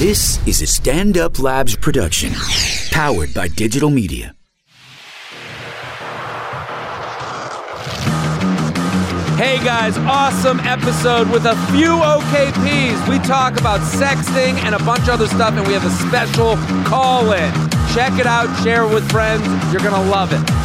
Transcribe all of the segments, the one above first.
This is a Stand Up Labs production, powered by digital media. Hey guys, awesome episode with a few OKPs. We talk about sexting and a bunch of other stuff, and we have a special call in. Check it out, share it with friends. You're going to love it.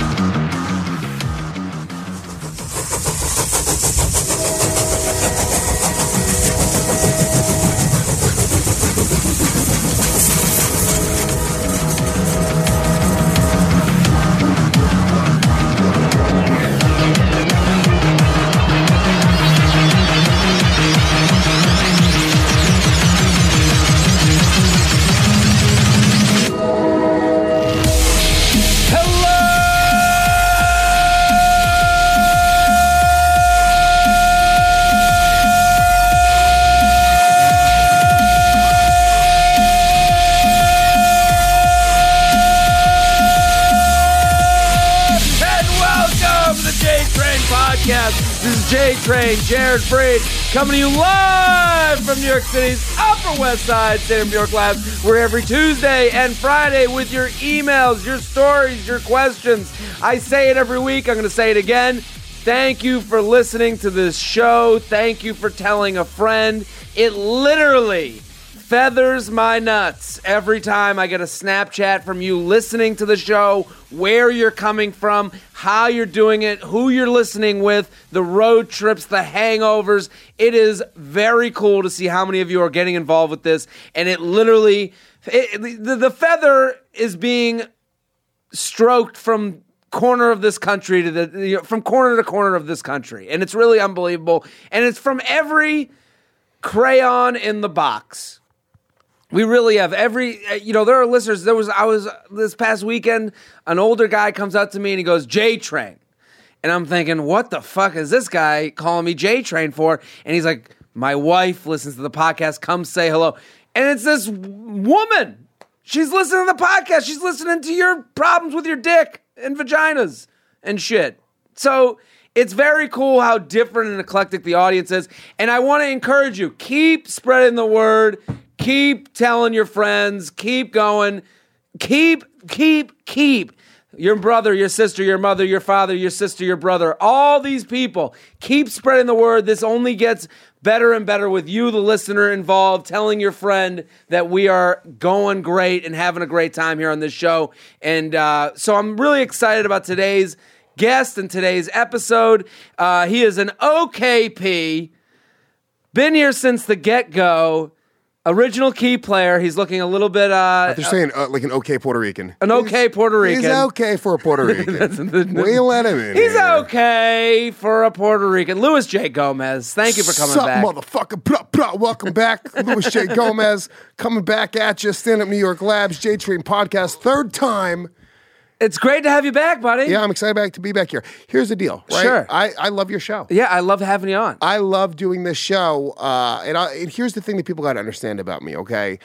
Jared Freid, coming to you live from New York City's Upper West Side, Stand Up New York Labs. We're every Tuesday and Friday with your emails, your stories, your questions. I say it every week. I'm going to say it again. Thank you for listening to this show. Thank you for telling a friend. It literally feathers my nuts every time I get a Snapchat from you listening to the show, where you're coming from, how you're doing it, who you're listening with, the road trips, the hangovers. It is very cool to see how many of you are getting involved with this. And it literally, it, the, the feather is being stroked from corner of this country to the you know, from corner to corner of this country and it's really unbelievable and it's from every crayon in the box we really have every uh, you know there are listeners there was i was this past weekend an older guy comes up to me and he goes j train and i'm thinking what the fuck is this guy calling me j train for? And he's like my wife listens to the podcast. Come say hello. And it's this woman. She's listening to the podcast. She's listening to your problems with your dick and vaginas and shit. So it's very cool how different and eclectic the audience is. And I want to encourage you keep spreading the word, keep telling your friends, keep going, keep, keep, keep. Your brother, your sister, your mother, your father, your sister, your brother, all these people, keep spreading the word. This only gets better and better with you, the listener, involved, telling your friend that we are going great and having a great time here on this show. And uh, so I'm really excited about today's guest and today's episode. Uh, he is an OKP, been here since the get go. Original key player. He's looking a little bit uh, They're saying uh, like an okay Puerto Rican. an okay Puerto Rican. He's okay for a Puerto Rican. we let him in. He's here. okay for a Puerto Rican. Luis J. Gomez, thank you for coming Sup, back. motherfucker. Blah, blah. Welcome back. Luis J. Gomez coming back at you. Stand Up New York Labs, J Train Podcast. Third time. It's great to have you back, buddy. Yeah, I'm excited back to be back here. Here's the deal, right? Sure. I, I love your show. Yeah, I love having you on. I love doing this show. Uh, and, I, and here's the thing that people got to understand about me, okay?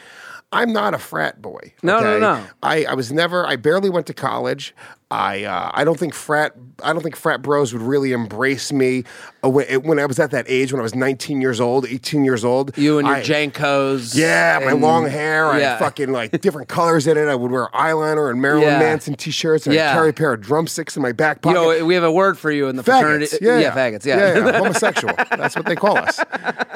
I'm not a frat boy. No, no, no. I, I was never. I barely went to college. I uh, I don't think frat. I don't think frat bros would really embrace me uh, when, when I was at that age when I was 19 years old, 18 years old. you and your I- JNCOs. Yeah, my long hair. I yeah. had fucking like different colors in it. I would wear eyeliner and Marilyn Yeah. Manson t-shirts, and Yeah. I'd carry a pair of drumsticks in my back You pocket. know, we have a word for you in the fraternity. Faggots. Yeah, yeah, faggots. Yeah. yeah, homosexual. That's what they call us.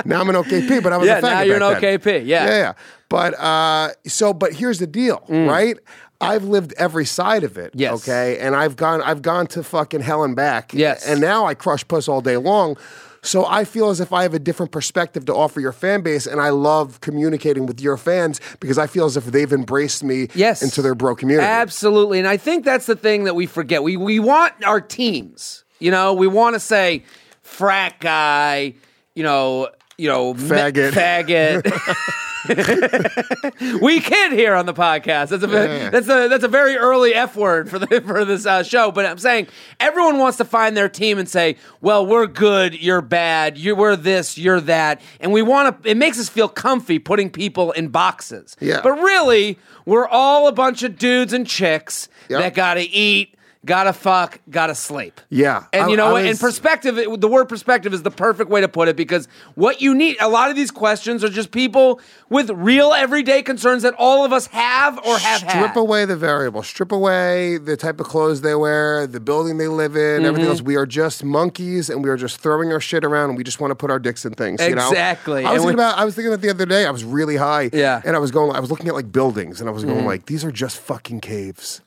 Now I'm an OKP, but I was Yeah, a faggot. now you're an back then. OKP, yeah. yeah, yeah. But uh, so, but here's the deal, right? I've lived every side of it. Yes. Okay, and I've gone, I've gone to fucking hell and back. Yes. And now I crush puss all day long. So I feel as if I have a different perspective to offer your fan base, and I love communicating with your fans because I feel as if they've embraced me yes. into their bro community. Absolutely. And I think that's the thing that we forget. We we want our teams. You know, we want to say frat guy, you know, you know, me- Faggot. we kid here on the podcast. That's a Yeah. that's a that's a very early F word for the for this uh, show. But I'm saying everyone wants to find their team and say, "Well, we're good, you're bad, you we're this, you're that," and we want to. It makes us feel comfy putting people in boxes. Yeah. But really, we're all a bunch of dudes and chicks Yep. that got to eat, gotta fuck, gotta sleep. Yeah. And I- you know what? In perspective, it- the word perspective is the perfect way to put it because what you need, a lot of these questions are just people with real everyday concerns that all of us have or have strip had. Strip away the variable, strip away the type of clothes they wear, the building they live in, Mm-hmm. everything else. We are just monkeys, and we are just throwing our shit around, and we just want to put our dicks in things. You know? Exactly. I was thinking about. I was thinking about the other day. I was really high. Yeah. Mm-hmm. And I was going. I was looking at like buildings, and I was going like, these are just fucking caves.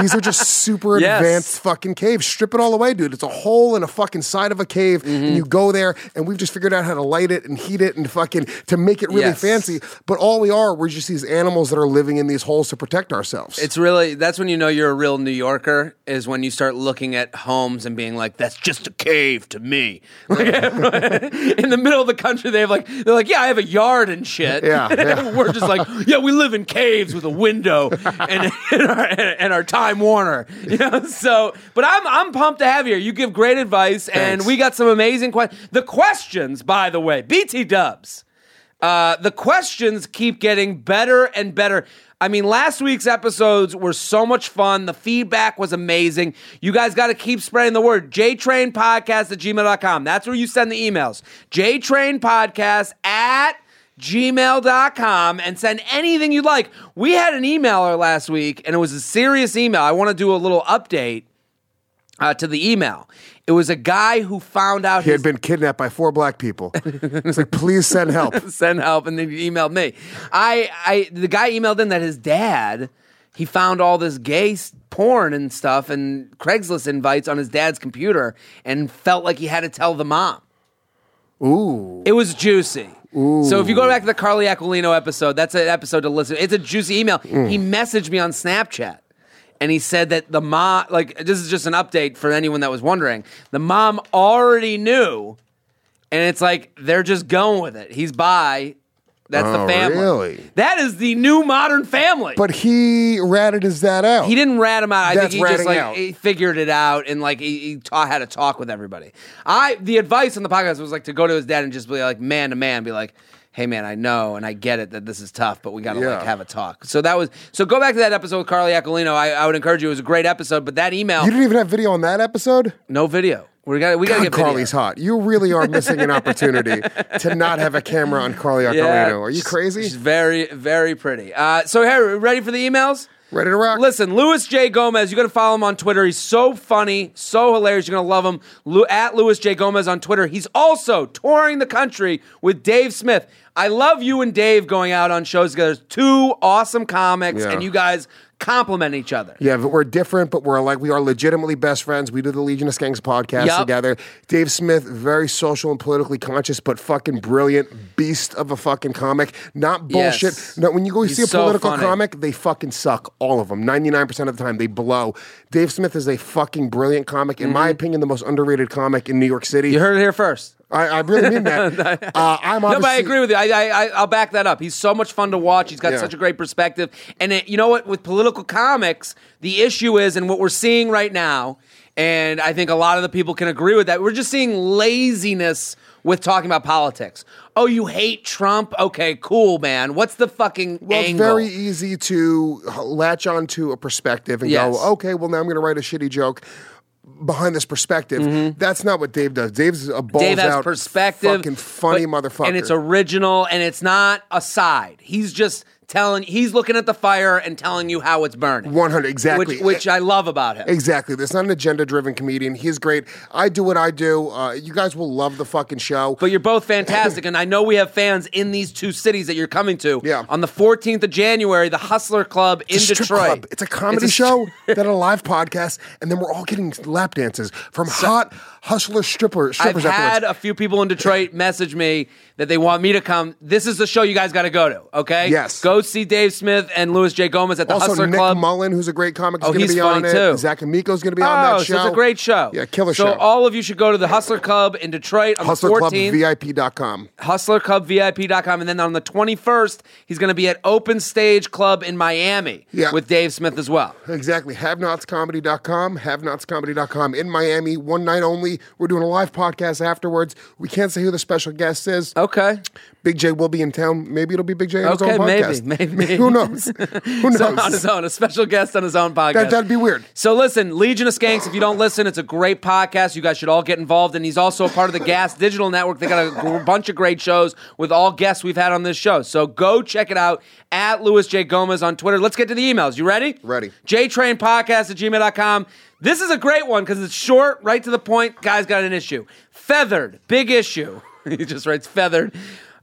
these are just super Yes. advanced fucking cave. Strip it all away, dude. It's a hole in a fucking side of a cave, Mm-hmm. and you go there, and we've just figured out how to light it and heat it and fucking to make it really Yes. fancy. But all we are, we're just these animals that are living in these holes to protect ourselves. It's really that's when you know you're a real New Yorker is when you start looking at homes and being like, "That's just a cave to me." Like, in the middle of the country, they have like they're like, "Yeah, I have a yard and shit." Yeah, yeah. we're just like, "Yeah, we live in caves with a window and and our, and our Time Warner." You know, so but I'm I'm pumped to have you here. You give great advice, and we got some amazing questions. The questions, by the way, BT Dubs. Uh, the questions keep getting better and better. I mean, last week's episodes were so much fun. The feedback was amazing. You guys got to keep spreading the word. JTrainPodcast at gmail.com. That's where you send the emails. JTrainPodcast at gmail.com and send anything you'd like. We had an emailer last week, and it was a serious email. I want to do a little update uh, to the email. It was a guy who found out he his had been kidnapped by four black people. It's like, please send help. send help and then he emailed me i i the guy emailed in that his dad he found all this gay porn and stuff and craigslist invites on his dad's computer and felt like he had to tell the mom Ooh. it was juicy so if you go back to the carly aquilino episode that's an episode to listen. It's a juicy email. He mm. messaged me on snapchat and he said that the mom like this is just an update for anyone that was wondering. The mom already knew and it's like they're just going with it. He's by. That's the Oh, family. really? That is the new modern family. But he ratted his dad out. he didn't rat him out. I That's think he just like out. he figured it out and like he, he taught how to talk with everybody. I the advice on the podcast was like to go to his dad and just be like man to man, be like, "Hey man, I know and I get it that this is tough, but we got to Yeah. like have a talk." So that was so go back to that episode with Carly Aquilino. I, I would encourage you. It was a great episode, but that email, You didn't even have video on that episode? no video. We got we got to get video. Carly's hot. You really are missing an opportunity to not have a camera on Carly Aquilino. Are you crazy? She's very, very pretty. Uh, so, Harry, ready for the emails? Ready to rock? Listen, Luis J. Gomez, you got to follow him on Twitter. He's so funny, so hilarious. You're going to love him. Lu- at Luis J. Gomez on Twitter. He's also touring the country with Dave Smith. I love you and Dave going out on shows together. Two awesome comics, Yeah. and you guys complement each other. Yeah, but we're different, but we're like we are legitimately best friends. We do the Legion of Skanks podcast Yup. together. Dave Smith, very social and politically conscious, but fucking brilliant beast of a fucking comic. Not bullshit. Yes. No, when you go He's see a so political funny. comic, they fucking suck. All of them. Ninety nine percent of the time, they blow. Dave Smith is a fucking brilliant comic. In my opinion, the most underrated comic in New York City. Mm-hmm. You heard it here first. I, I really mean that. uh, I'm No, but I agree with you. I, I, I, I'll back that up. He's so much fun to watch. He's got Yeah. such a great perspective. And it, you know what? With political comics, the issue is, and what we're seeing right now, and I think a lot of the people can agree with that, we're just seeing laziness with talking about politics. Oh, you hate Trump? Okay, cool, man. What's the fucking Well, it's very easy to latch onto a perspective and Yes. go, okay, well, now I'm going to write a shitty joke behind this perspective. That's not what Dave does. Dave's a balls Mm-hmm. Dave has out, perspective, fucking funny but- motherfucker. and it's original, and it's not a side. He's just telling. He's looking at the fire and telling you how it's burning. 100 exactly. which, which I love about him. Exactly. There's not an agenda driven comedian. He's great. I do what I do. Uh, you guys will love the fucking show. But you're both fantastic, and I know we have fans in these two cities that you're coming to. Yeah. On the 14th of January, the Hustler Club in It's a Detroit. club. It's a comedy a show, then a live podcast, and then we're all getting lap dances from hot hustler stripper strippers. I've strippers had afterwards. a few people in Detroit message me that they want me to come. This is the show you guys got to go to. Okay. Yes. Go see Dave Smith and Luis J. Gomez at the also, Hustler Nick Club. Mullen, who's a great comic, is Oh, going to be funny on too. it. Zach Amico's going to be on Oh, that show. so it's a great show. Yeah, killer so show. all of you should go to the Hustler Club in Detroit on the 14th. HustlerClubVIP.com. HustlerClubVIP.com. And then on the 21st, he's going to be at Open Stage Club in Miami Yeah. with Dave Smith as well. Exactly. HaveNotsComedy.com. HaveNotsComedy.com in Miami. One night only. We're doing a live podcast afterwards. We can't say who the special guest is. Okay. Big Jay will be in town. Maybe it'll be Big Jay on his own podcast. maybe. maybe. Who knows? Who knows? So on his own, a special guest on his own podcast. That, that'd be weird. So listen, Legion of Skanks. If you don't listen, it's a great podcast. You guys should all get involved. And he's also a part of the Gas Digital Network. They got a bunch of great shows with all guests we've had on this show. So go check it out at Luis J Gomez on Twitter. Let's get to the emails. You ready? Ready. JTrainPodcast at gmail.com. This is a great one because it's short, right to the point. Guy's got an issue. Feathered, big issue. he just writes feathered.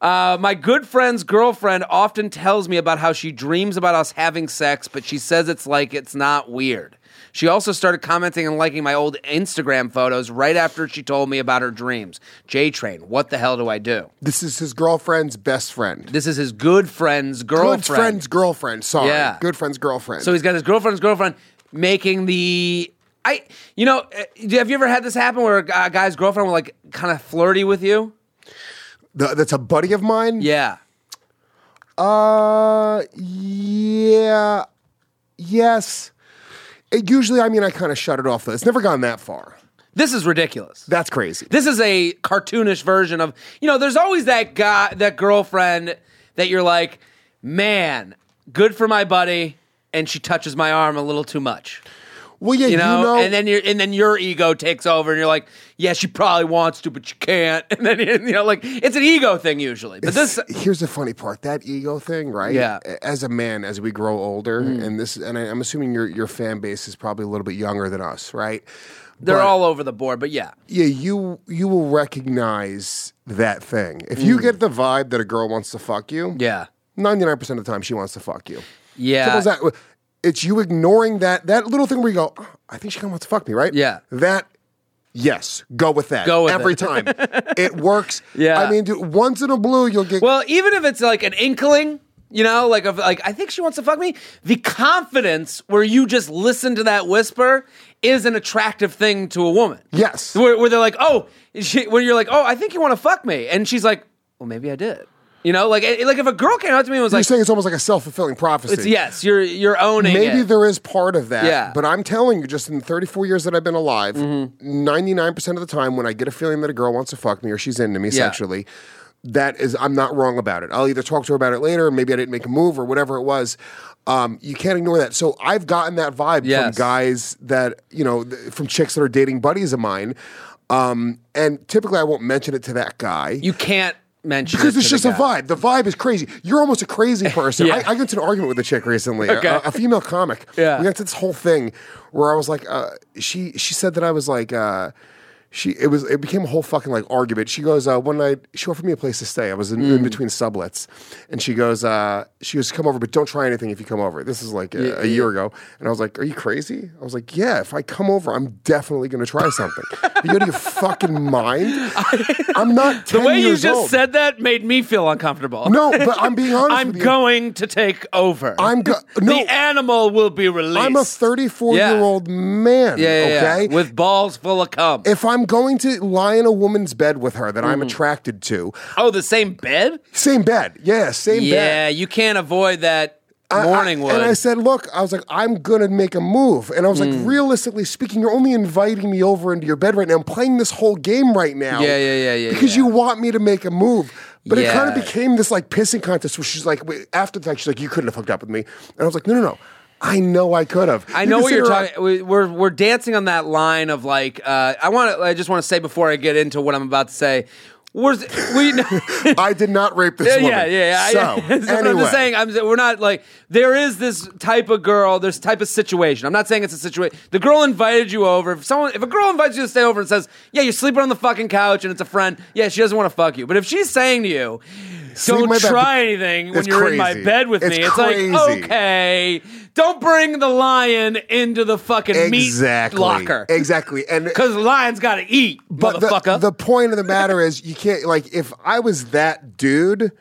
Uh, my good friend's girlfriend often tells me about how she dreams about us having sex, but she says it's like it's not weird. She also started commenting and liking my old Instagram photos right after she told me about her dreams. J Train, what the hell do I do? This is his girlfriend's best friend. This is his good friend's girlfriend. Good friend's girlfriend. Sorry. Yeah. Good friend's girlfriend. So he's got his girlfriend's girlfriend making the. I, you know, uh, have you ever had this happen where a guy's girlfriend will like kind of flirty with you? Th- that's a buddy of mine. Yeah. Uh, yeah, yes. It usually, I mean, I kind of shut it off. Though it's never gone that far. This is ridiculous. That's crazy. This is a cartoonish version of, you know, there's always that guy, that girlfriend that you're like, man, good for my buddy, and she touches my arm a little too much. Well, yeah, You know, you know, and then you and then your ego takes over, and you're like, "Yeah, she probably wants to, but you can't." And then you know, like it's an ego thing usually. But this, here's the funny part that ego thing right Yeah. as a man as we grow older Mm. and this and I, i'm assuming your your fan base is probably a little bit younger than us right they're But, all over the board. But yeah, yeah you you will recognize that thing if you get the vibe that a girl wants to fuck you Mm. yeah, 99% of the time she wants to fuck you yeah. That. It's you ignoring that that little thing where you go, "Oh, I think she kind of wants to fuck me, right? Yeah. That, yes, go with that. Go with every it. time. it works. Yeah. I mean, dude, once in a blue, you'll get. Well, even if it's like an inkling, you know, like of like I think she wants to fuck me. The confidence where you just listen to that whisper is an attractive thing to a woman. yes. Where, where they're like, oh, she, where you're like, oh, I think you want to fuck me, and she's like, well, maybe I did. You know, like like if a girl came out to me and was like You're like, saying it's almost like a self fulfilling prophecy. it's, yes, you're you're owning Maybe it. there is part of that. Yeah. But I'm telling you, just in the 34 years that I've been alive, Mm-hmm. 99% of the time when I get a feeling that a girl wants to fuck me or she's into me Yeah. sexually, that is, I'm not wrong about it. I'll either talk to her about it later, or maybe I didn't make a move or whatever it was. Um, you can't ignore that. So I've gotten that vibe from guys that, you know, th- from chicks that are dating buddies of mine. Um, and typically I won't mention it to that guy. you can't mention Because it it's just a vibe. The vibe is crazy. You're almost a crazy person. Yeah. I, I got into an argument with a chick recently, a- Okay. a, a female comic. Yeah. We got to this whole thing where I was like, uh, she she said that I was like, uh, she it was it became a whole fucking like argument. She goes uh, one night she offered me a place to stay. I was in, Mm. in between sublets, and she goes uh, she goes come over, but don't try anything if you come over. This is like a, a year ago, and I was like, are you crazy? I was like, yeah. If I come over, I'm definitely going to try something. you out of your fucking mind? I'm not. 10 The way you just old. said that made me feel uncomfortable. No, but I'm being honest I'm with you. going to take over. I'm go- no. the animal will be released. I'm a 34 Yeah. year old man. yeah, yeah, yeah. okay. with balls full of cum. if I'm going to lie in a woman's bed with her that I'm Mm. attracted to, oh, the same bed? same bed, yeah, same Yeah, bed. you can't avoid that morning wood. And I said, look, I was like, I'm gonna make a move, and I was Mm. like, realistically speaking, you're only inviting me over into your bed right now. I'm playing this whole game right now. Yeah, yeah, yeah, yeah, Because yeah. you want me to make a move. But it kind of became this like pissing contest where she's like, after the fact, she's like, you couldn't have hooked up with me, and I was like, no, no, no. I know I could have. I know what you're talking. we- We're we're dancing on that line of like. Uh, I want. I just want to say before I get into what I'm about to say. We're, we. I did not rape this Yeah, woman. yeah, yeah. Yeah. So, but I'm just saying, I'm, we're not like there is this type of girl, this type of situation. I'm not saying it's a situation. The girl invited you over. If someone, if a girl invites you to stay over and says, "Yeah, you're sleeping on the fucking couch," and it's a friend, yeah, she doesn't want to fuck you. But if she's saying to you, Sleep "Don't my bed." try anything when It's you're in my bed with It's me," it's like, okay, don't bring the lion into the fucking exactly, meat locker exactly, and because the lion's got to eat, but the, motherfucker. the point of the matter is, you can't like if I was that dude.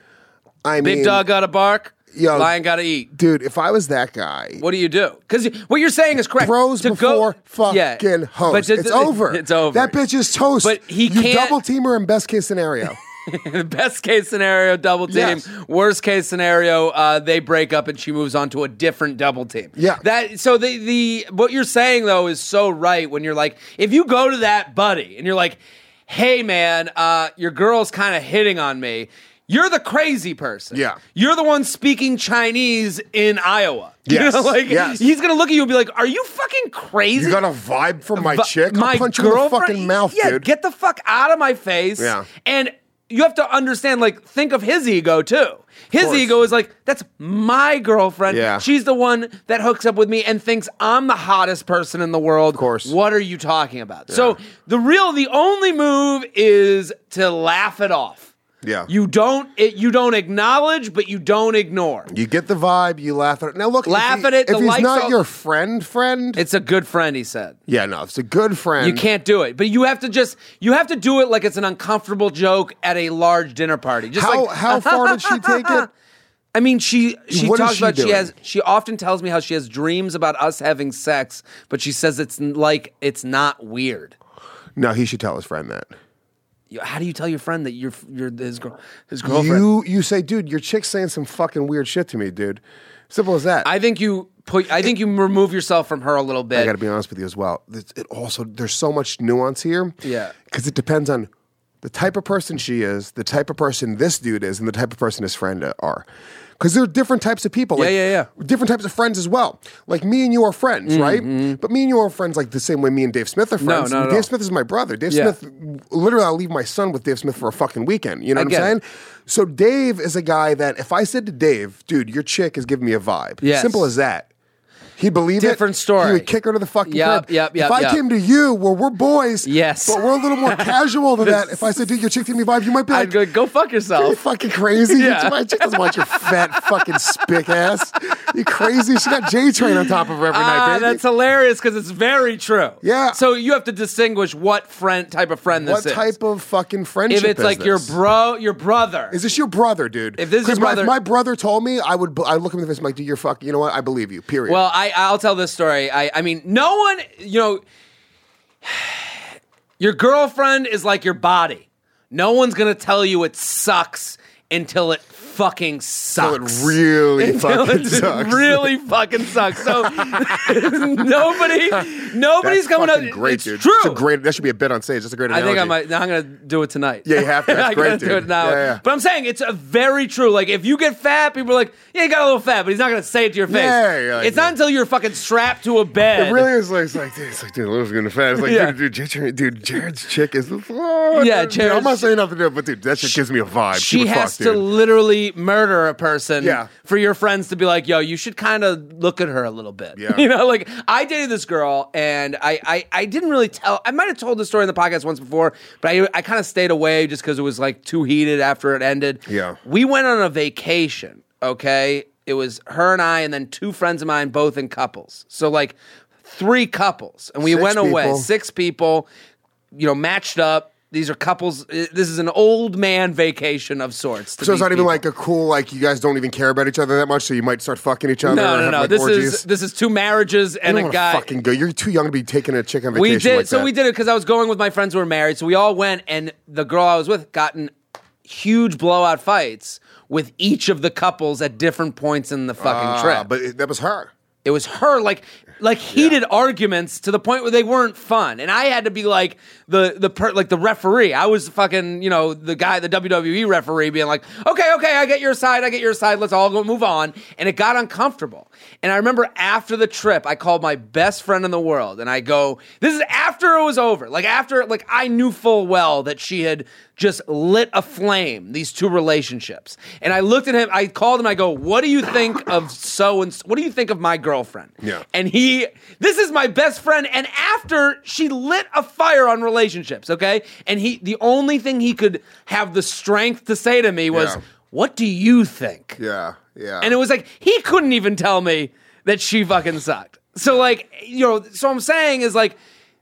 I mean, Big dog got to bark. Yo. lion got to eat. dude. If I was that guy, What do you do? Because what you're saying is correct. Bros To before fucking Yeah. host. But to- it's over. It's over. That bitch is toast. But he you can't- double team her in best case scenario. Best case scenario, double team. Yes. Worst case scenario, uh, they break up and she moves on to a different double team. Yeah. That so the the what you're saying though is so right when you're like, if you go to that buddy and you're like, hey man, uh, your girl's kind of hitting on me. You're the crazy person. Yeah. You're the one speaking Chinese in Iowa. You Yes, know, like yes. he's gonna look at you and be like, "Are you fucking crazy?" You got a vibe from my But chick? I'll my punch you in the girlfriend- fucking mouth, yeah, dude. get the fuck out of my face. Yeah. And you have to understand, like, think of his ego too. His ego is like, that's my girlfriend. Yeah. She's the one that hooks up with me and thinks I'm the hottest person in the world. Of course. What are you talking about? So the real, the only move is to laugh it off. Yeah. You don't, it, you don't acknowledge, but you don't ignore. You get the vibe, you laugh at it. Now look, Laugh he- at it, If he's not all- your friend, friend, It's a good friend, he said. yeah, no, it's a good friend. You can't do it, but you have to just you have to do it like it's an uncomfortable joke at a large dinner party. Just How like how far did she take it? I mean, she she What talks she about she has she often tells me how she has dreams about us having sex, but she says it's like it's not weird. No, he should tell his friend that. How do you tell your friend that you're you're his girl his girlfriend? You you say, dude, your chick's saying some fucking weird shit to me, dude. Simple as that. I think you put I think you remove yourself from her a little bit. I got to be honest with you as well. It's- It also there's so much nuance here. Yeah. because it depends on the type of person she is, the type of person this dude is, and the type of person his friend are. Because there are different types of people. Yeah, like, yeah, yeah. Different types of friends as well. Like me and you are friends, right? But me and you are friends like the same way me and Dave Smith are friends. Mm-hmm. not at Dave. Smith is my brother. Dave Yeah. Smith, literally, I'll leave my son with Dave Smith for a fucking weekend. You know I what I'm saying? it. So Dave is a guy that if I said to Dave, dude, your chick is giving me a vibe. Yes. Simple as that. He'd believe it. Different story. He would kick her to the fucking Yup, crib. yup, yup, if I yup. came to you, where we're boys, Yes. but we're a little more casual than that. If I said, dude, your chick giving me vibe, you might be I'd like, go go fuck are you yourself. fucking crazy? Yeah. My chick doesn't want your fat fucking spick ass. You crazy? She got J Train on top of her every night, Ah, baby. that's hilarious because it's very true. Yeah. So you have to distinguish what friend type of friend this what is. What type of fucking friendship if it's like your bro, your brother. Is this your brother, dude? If this is your my- brother- my, brother told me, I would. I look him in the face, I'm like, dude, you're fucking. You know what? I believe you. Period. well, I I'll tell this story. I I mean, no one, you know, your girlfriend is like your body. No one's gonna tell you it sucks until it fucking sucks. so it really Until fucking it sucks. really fucking sucks. So nobody, nobody's That's coming up. great, it's dude. True. It's a great. That should be a bit on stage. That's a great. I think I might. Now I'm gonna do it tonight. Yeah, you have to. That's I great, gotta do it now. Yeah, yeah. But I'm saying it's a very true. Like if you get fat, people are like, "Yeah, you got a little fat," but he's not gonna say it to your face. Yeah, like, it's not until you're fucking strapped to a bed. It really is like, it's like, dude, it's like, dude, Lily's gonna fat. It's like, Yeah. dude, dude, Jared, dude, Jared's chick is fuck. Oh, yeah, Dude, I'm not saying nothing to do, but dude, that shit gives me a vibe. she Super has fuck, to dude. Murder a person Yeah. for your friends to be like, yo, you should kind of look at her a little bit. Yeah. You know, like I dated this girl and I, I, I didn't really tell, I might have told the story in the podcast once before, but I, I kind of stayed away just because it was like too heated after it ended. Yeah. We went on a vacation, okay? It was her and I and then two friends of mine, both in couples. So like three couples. And we Six went away, people. six people, you know, matched up. These are couples. uh, This is an old man vacation of sorts. So it's not even like a cool, like you guys don't even care about each other that much, so you might start fucking each other. no, no, no. Like, this orgies. is this is two marriages and a guy. fucking go. You're too young to be taking a chick on vacation. we did like so that. we did it because I was going with my friends who were married. So we all went, and the girl I was with gotten huge blowout fights with each of the couples at different points in the fucking Ah, trip. but that was her. It was her, like like heated arguments to the point where they weren't fun, and I had to be like the the per, like the referee. I was fucking you know the guy, the WWE referee, being like, okay, okay, I get your side, I get your side. Let's all go move on. And it got uncomfortable. And I remember after the trip, I called my best friend in the world, and I go, this is after it was over, like after like I knew full well that she had just lit a flame these two relationships and i looked at him i called him i go what do you think of so and so- what do you think of my girlfriend Yeah. and he this is my best friend and after she lit a fire on relationships okay and he the only thing he could have the strength to say to me was Yeah. what do you think Yeah, yeah. and it was like he couldn't even tell me that she fucking sucked. So like, you know, so I'm saying is like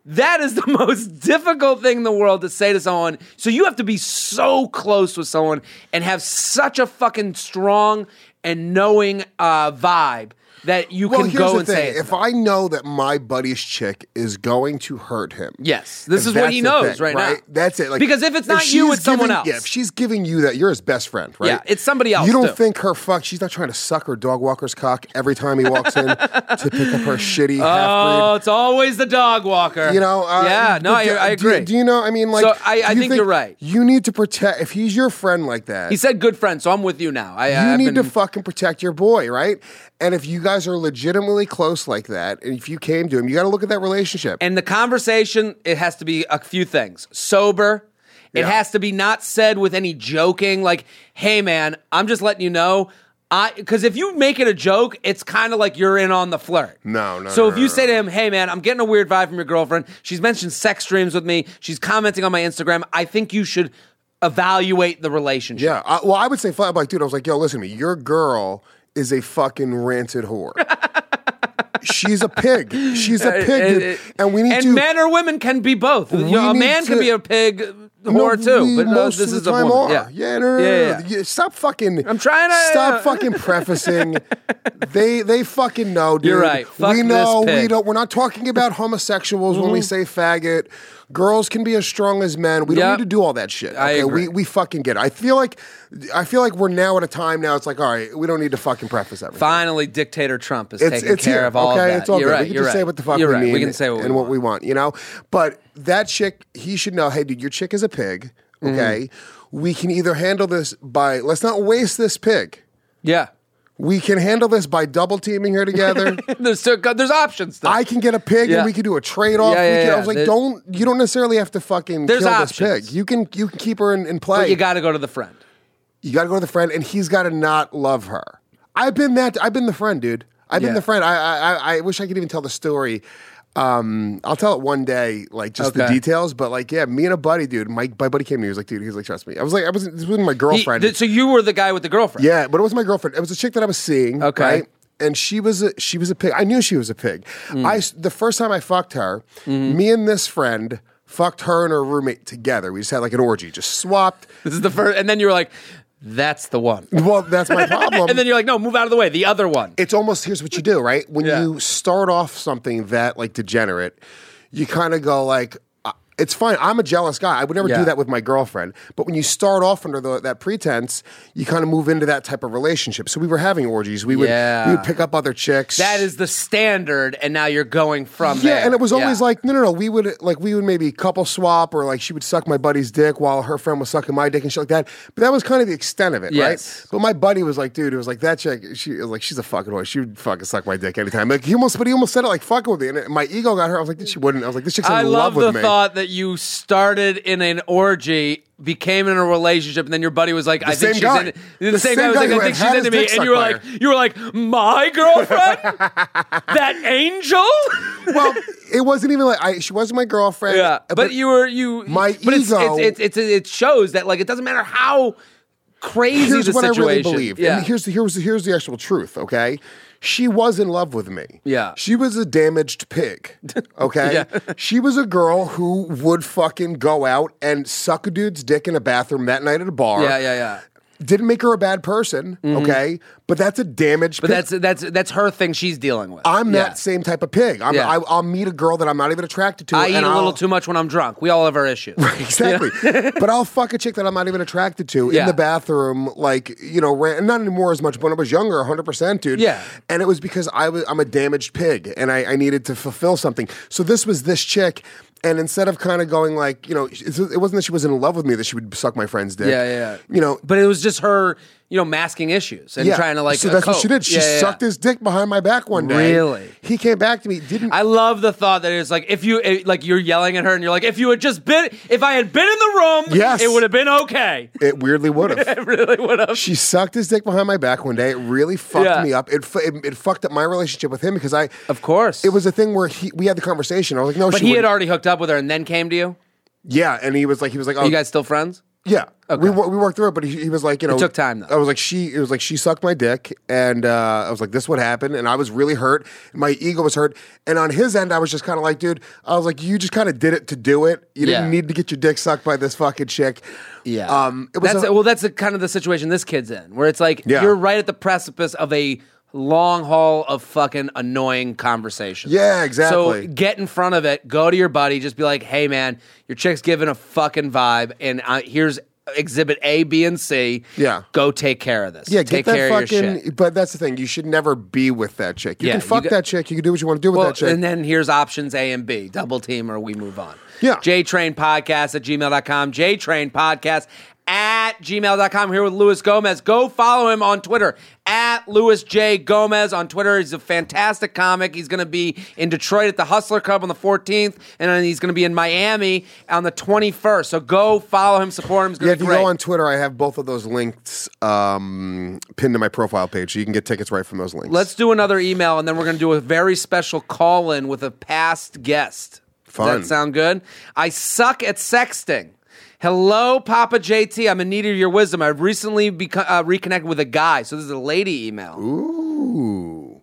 that is the most difficult thing in the world to say to someone. So you have to be so close with someone and have such a fucking strong and knowing uh, vibe that you Well, can here's go the and thing. say if. I know that my buddy's chick is going to hurt him, Yes, this is what he knows thing, right, now. That's it. Like, because if it's not you, she's it's someone giving- else. Yeah, if she's giving you that, you're his best friend, right? Yeah, it's somebody else, You don't too. think her fuck? She's not trying to suck her dog walker's cock every time he walks in to pick up her shitty oh, it's always the dog walker. You know? Uh, yeah, no, I, do- I agree. Do, you know? I mean, like, So I- I do you think you're right. You need to protect. If he's your friend like that, he said good friend, so I'm with you now. I, you I've need been, to fucking protect your boy, right? And if you guys are legitimately close like that, and if you came to him, you got to look at that relationship. And the conversation, it has to be a few things. Sober. It Yeah. has to be not said with any joking, like, hey man, I'm just letting you know. I because if you make it a joke, it's kind of like you're in on the flirt. No, no, So no, if no, you no. say to him, "Hey man, I'm getting a weird vibe from your girlfriend. She's mentioned sex dreams with me. She's commenting on my Instagram. I think you should evaluate the relationship." yeah, I, well, I would say flat, like, dude, I was like, yo, listen to me. Your girl is a fucking ranted whore. She's a pig. She's a pig, dude. and we need and to. men or women can be both. You know, a man can be a pig No, whore too, we but no, most this of is the a time woman. are. Yeah, yeah, no, no, no, Yeah, no, yeah. Stop fucking. I'm trying to- stop fucking prefacing. they they fucking know, dude. You're right. Fuck we know. We. Mm-hmm. don't. We're not talking about homosexuals when we say faggot. Girls can be as strong as men. We don't Yep. need to do all that shit. I agree. we we fucking get it. I feel like I feel like we're now at a time now. It's like, all right, we don't need to fucking preface everything. Finally, dictator Trump is taking care here, of all okay? of that. Okay, it's all you're good. right. we can you're just right. say what the fuck you're we right. mean. We can say what we and want. what we want, you know. But that chick, he should know. Hey, dude, your chick is a pig. Mm-hmm. Okay, we can either handle this by let's not waste this pig. Yeah. We can handle this by double teaming her together. There's there's options. Though. I can get a pig Yeah. and we can do a trade off. Yeah, yeah, I yeah. was like, There- don't you don't necessarily have to fucking There's kill options. this pig. You can you can keep her in, in play. but you got to go to the friend. You got to go to the friend, and he's got to not love her. I've been that. I've been the friend, dude. I've been the friend. I, I I I wish I could even tell the story. Um, I'll tell it one day, like just the details. But like, yeah, me and a buddy, dude. My my buddy came to me. He was like, dude, he was like, trust me. I was like, I was this was my He- girlfriend. th- so you were the guy with the girlfriend. yeah, but it was my girlfriend. It was a chick that I was seeing. Okay. right? And she was a she was a pig. I knew she was a pig. Mm. I the first time I fucked her, Mm-hmm. me and this friend fucked her and her roommate together. We just had like an orgy, just swapped. This is the first, and then you were like, "That's the one." Well, that's my problem. And then you're like, "No, move out of the way." The other one. it's almost here's what you do, right? When Yeah. you start off something that like degenerate, you kind of go like, it's fine. I'm a jealous guy. I would never Yeah. do that with my girlfriend. But when you start off under the, that pretense, you kind of move into that type of relationship. So we were having orgies. We would Yeah. we would pick up other chicks. That is the standard, and now you're going from yeah, there. and it was always Yeah. like no, no, no. We would like we would maybe couple swap, or like she would suck my buddy's dick while her friend was sucking my dick and shit like that. But that was kind of the extent of it, Yes. right? But my buddy was like, dude, it was like that chick. She was like, she's a fucking whore. She would fucking suck my dick anytime. Like he almost, but he almost said it like fucking with me, and it- my ego got her. I was like, she wouldn't. I was like, this chick's in I love love with the me. thought that you started in an orgy, became in a relationship, and then your buddy was like, "I same think she's guy. in." The, The same, guy was guy like, "I think she's into me," and you were like. "You were like my girlfriend, that angel." well, it wasn't even like I. She wasn't my girlfriend. yeah, uh, but, you were you. my but it's, ego- it's, it's, it's, it shows that like it doesn't matter how crazy here's the what situation. I really believe. Yeah. And here's the, here's the, here's the actual truth. Okay, she was in love with me. Yeah. she was a damaged pig. Okay, Yeah. she was a girl who would fucking go out and suck a dude's dick in a bathroom that night at a bar. yeah, yeah, yeah. Didn't make her a bad person. Mm-hmm. Okay, but that's a damaged. But pig. that's that's that's her thing she's dealing with. I'm Yeah. that same type of pig. I'm, Yeah. I, I'll meet a girl that I'm not even attracted to. I eat a little too much when I'm drunk. We all have our issues. Exactly. but I'll fuck a chick that I'm not even attracted to Yeah. in the bathroom, like, you know, ran, not anymore as much, but when I was younger, 100%, dude. Yeah. And it was because I was, I'm a damaged pig and I, I needed to fulfill something. So this was this chick. And instead of kind of going like, you know, it wasn't that she was in love with me that she would suck my friend's dick. Yeah, yeah, yeah. You know, But it was just her, you know, masking issues and yeah. trying to like. So uh, that's what she did. She Yeah, yeah, yeah. sucked his dick behind my back one day. Really? He came back to me. Didn't I love the thought that it's like if you eh, like you're yelling at her and you're like if you had just been if I had been in the room Yes. it would have been okay. it weirdly would have. It really would have. She sucked his dick behind my back one day. It really fucked me up. It, it it fucked up my relationship with him because I. Of course. It was a thing where he we had the conversation. I was like, no, But she he had wouldn't. already hooked up with her and then came to you. yeah, and he was like, he was like, oh, Are you guys still friends? Yeah. We we worked through it, but he, he was like, you know, it took time, though. I was like, she, it was like she sucked my dick, and uh, I was like, this what happened, and I was really hurt. My ego was hurt, and on his end, I was just kind of like, dude, I was like, you just kind of did it to do it. You didn't need to get your dick sucked by this fucking chick. Yeah, um, it was that's a- well, that's the kind of the situation this kid's in, where it's like Yeah. you're right at the precipice of a long haul of fucking annoying conversations. Yeah, exactly. So get in front of it. Go to your buddy. Just be like, "Hey, man, your chick's giving a fucking vibe, and uh, here's exhibit A, B, and C. Yeah. go take care of this. Yeah, take get that care of your fucking. shit." But that's the thing. You should never be with that chick. You Yeah, can you fuck that chick. You can do what you want to do with that chick. and then here's options A and B double team or we move on. Yeah. JTrain Podcast at gmail.com. JTrain Podcast at gmail.com. I'm here with Luis Gomez. Go follow him on Twitter at Luis J. Gomez on Twitter. He's a fantastic comic. He's going to be in Detroit at the Hustler Club on the 14th, and then he's going to be in Miami on the 21st. So go follow him, support him. It's yeah, if you great. go on Twitter, I have both of those links um, pinned to my profile page, so you can get tickets right from those links. Let's do another email, and then we're going to do a very special call in with a past guest. Does Fun. that sound good? I suck at sexting. Hello, Papa JT. I'm in need of your wisdom. I've recently uh, reconnected with a guy. So this is a lady email. Ooh.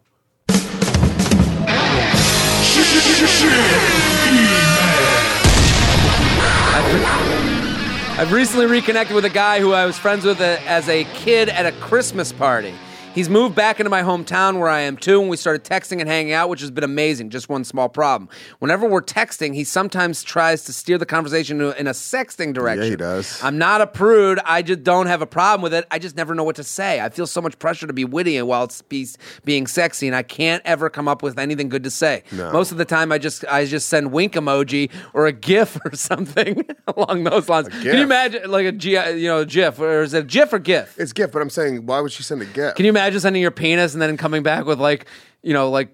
I've recently reconnected with a guy who I was friends with as a kid at a Christmas party. He's moved back into my hometown where I am too, and we started texting and hanging out, which has been amazing. Just one small problem. Whenever we're texting, he sometimes tries to steer the conversation in a sexting direction. Yeah, he does. I'm not a prude. I just don't have a problem with it. I just never know what to say. I feel so much pressure to be witty while it's be, being sexy, and I can't ever come up with anything good to say. No. Most of the time, I just I just send wink emoji or a GIF or something along those lines. Can you imagine like a G, you know, GIF or is it a GIF or GIF? It's GIF, but I'm saying, why would she send a GIF? Can you imagine sending your penis and then coming back with like, you know, like,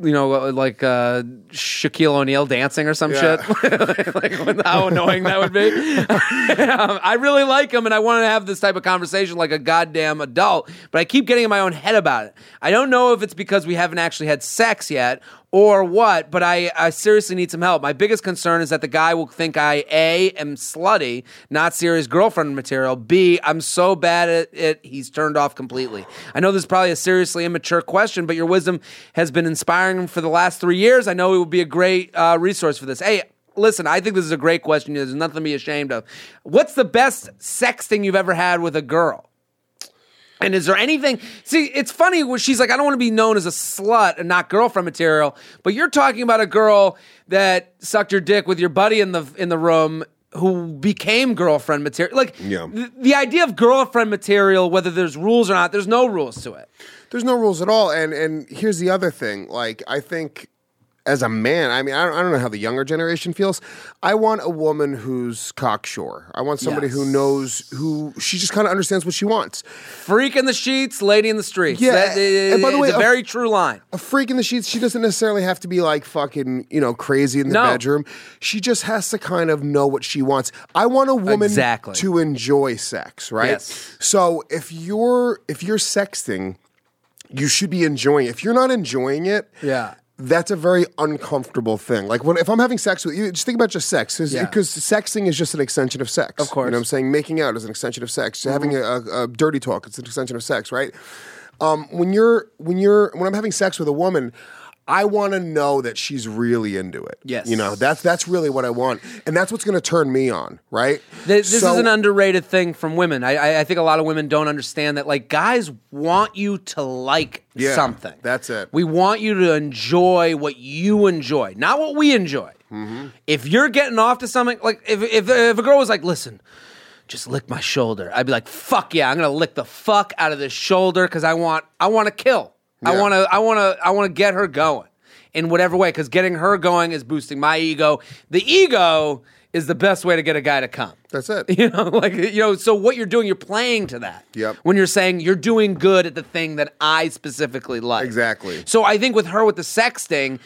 you know, like uh, Shaquille O'Neal dancing or some Yeah. shit? like how annoying that would be. Um, I really like him and I want to have this type of conversation like a goddamn adult, but I keep getting in my own head about it. I don't know if it's because we haven't actually had sex yet or what, but I, I seriously need some help. My biggest concern is that the guy will think I A am slutty, not serious girlfriend material. B, I'm so bad at it, he's turned off completely. I know this is probably a seriously immature question, but your wisdom has been inspiring for the last three years. I know it would be a great uh, resource for this. Hey, listen, I think this is a great question. There's nothing to be ashamed of. What's the best sexting you've ever had with a girl? And is there anything? See, it's funny when she's like, I don't want to be known as a slut and not girlfriend material. But you're talking about a girl that sucked your dick with your buddy in the in the room who became girlfriend material. Like Yeah. the, the idea of girlfriend material, whether there's rules or not, there's no rules to it. There's no rules at all. And and here's the other thing. Like I think as a man, I mean, I don't, I don't know how the younger generation feels. I want a woman who's cocksure. I want somebody who knows who she just kind of understands what she wants. Freak in the sheets, lady in the streets. Yeah, That- and by the way, a a- very true line. A freak in the sheets. She doesn't necessarily have to be like fucking, you know, crazy in the No. bedroom. She just has to kind of know what she wants. I want a woman Exactly. to enjoy sex, right? Yes. So if you're if you're sexting, you should be enjoying it. If you're not enjoying it, Yeah. That's a very uncomfortable thing. Like when if I'm having sex with you, just think about just sex, Yeah. because sexting is just an extension of sex. Of course. you know what I'm saying. Making out is an extension of sex. Having a, a, a dirty talk, it's an extension of sex, right? Um, when you're when you're when I'm having sex with a woman. I want to know that she's really into it. Yes. you know that's that's really what I want, and that's what's going to turn me on, right? Th- This So- is an underrated thing from women. I, I, I think a lot of women don't understand that. Like guys want you to like Yeah, something. that's it. We want you to enjoy what you enjoy, not what we enjoy. Mm-hmm. If you're getting off to something, like if, if if a girl was like, "Listen, just lick my shoulder," I'd be like, "Fuck yeah, I'm gonna lick the fuck out of this shoulder because I want I want to kill. I want to I want to I want to get her going in whatever way because getting her going is boosting my ego. The ego." Is the best way to get a guy to come. That's it. You know, like you know, so what you're doing, you're playing to that. Yep. When you're saying you're doing good at the thing that I specifically like. Exactly. So I think with her with the sexting,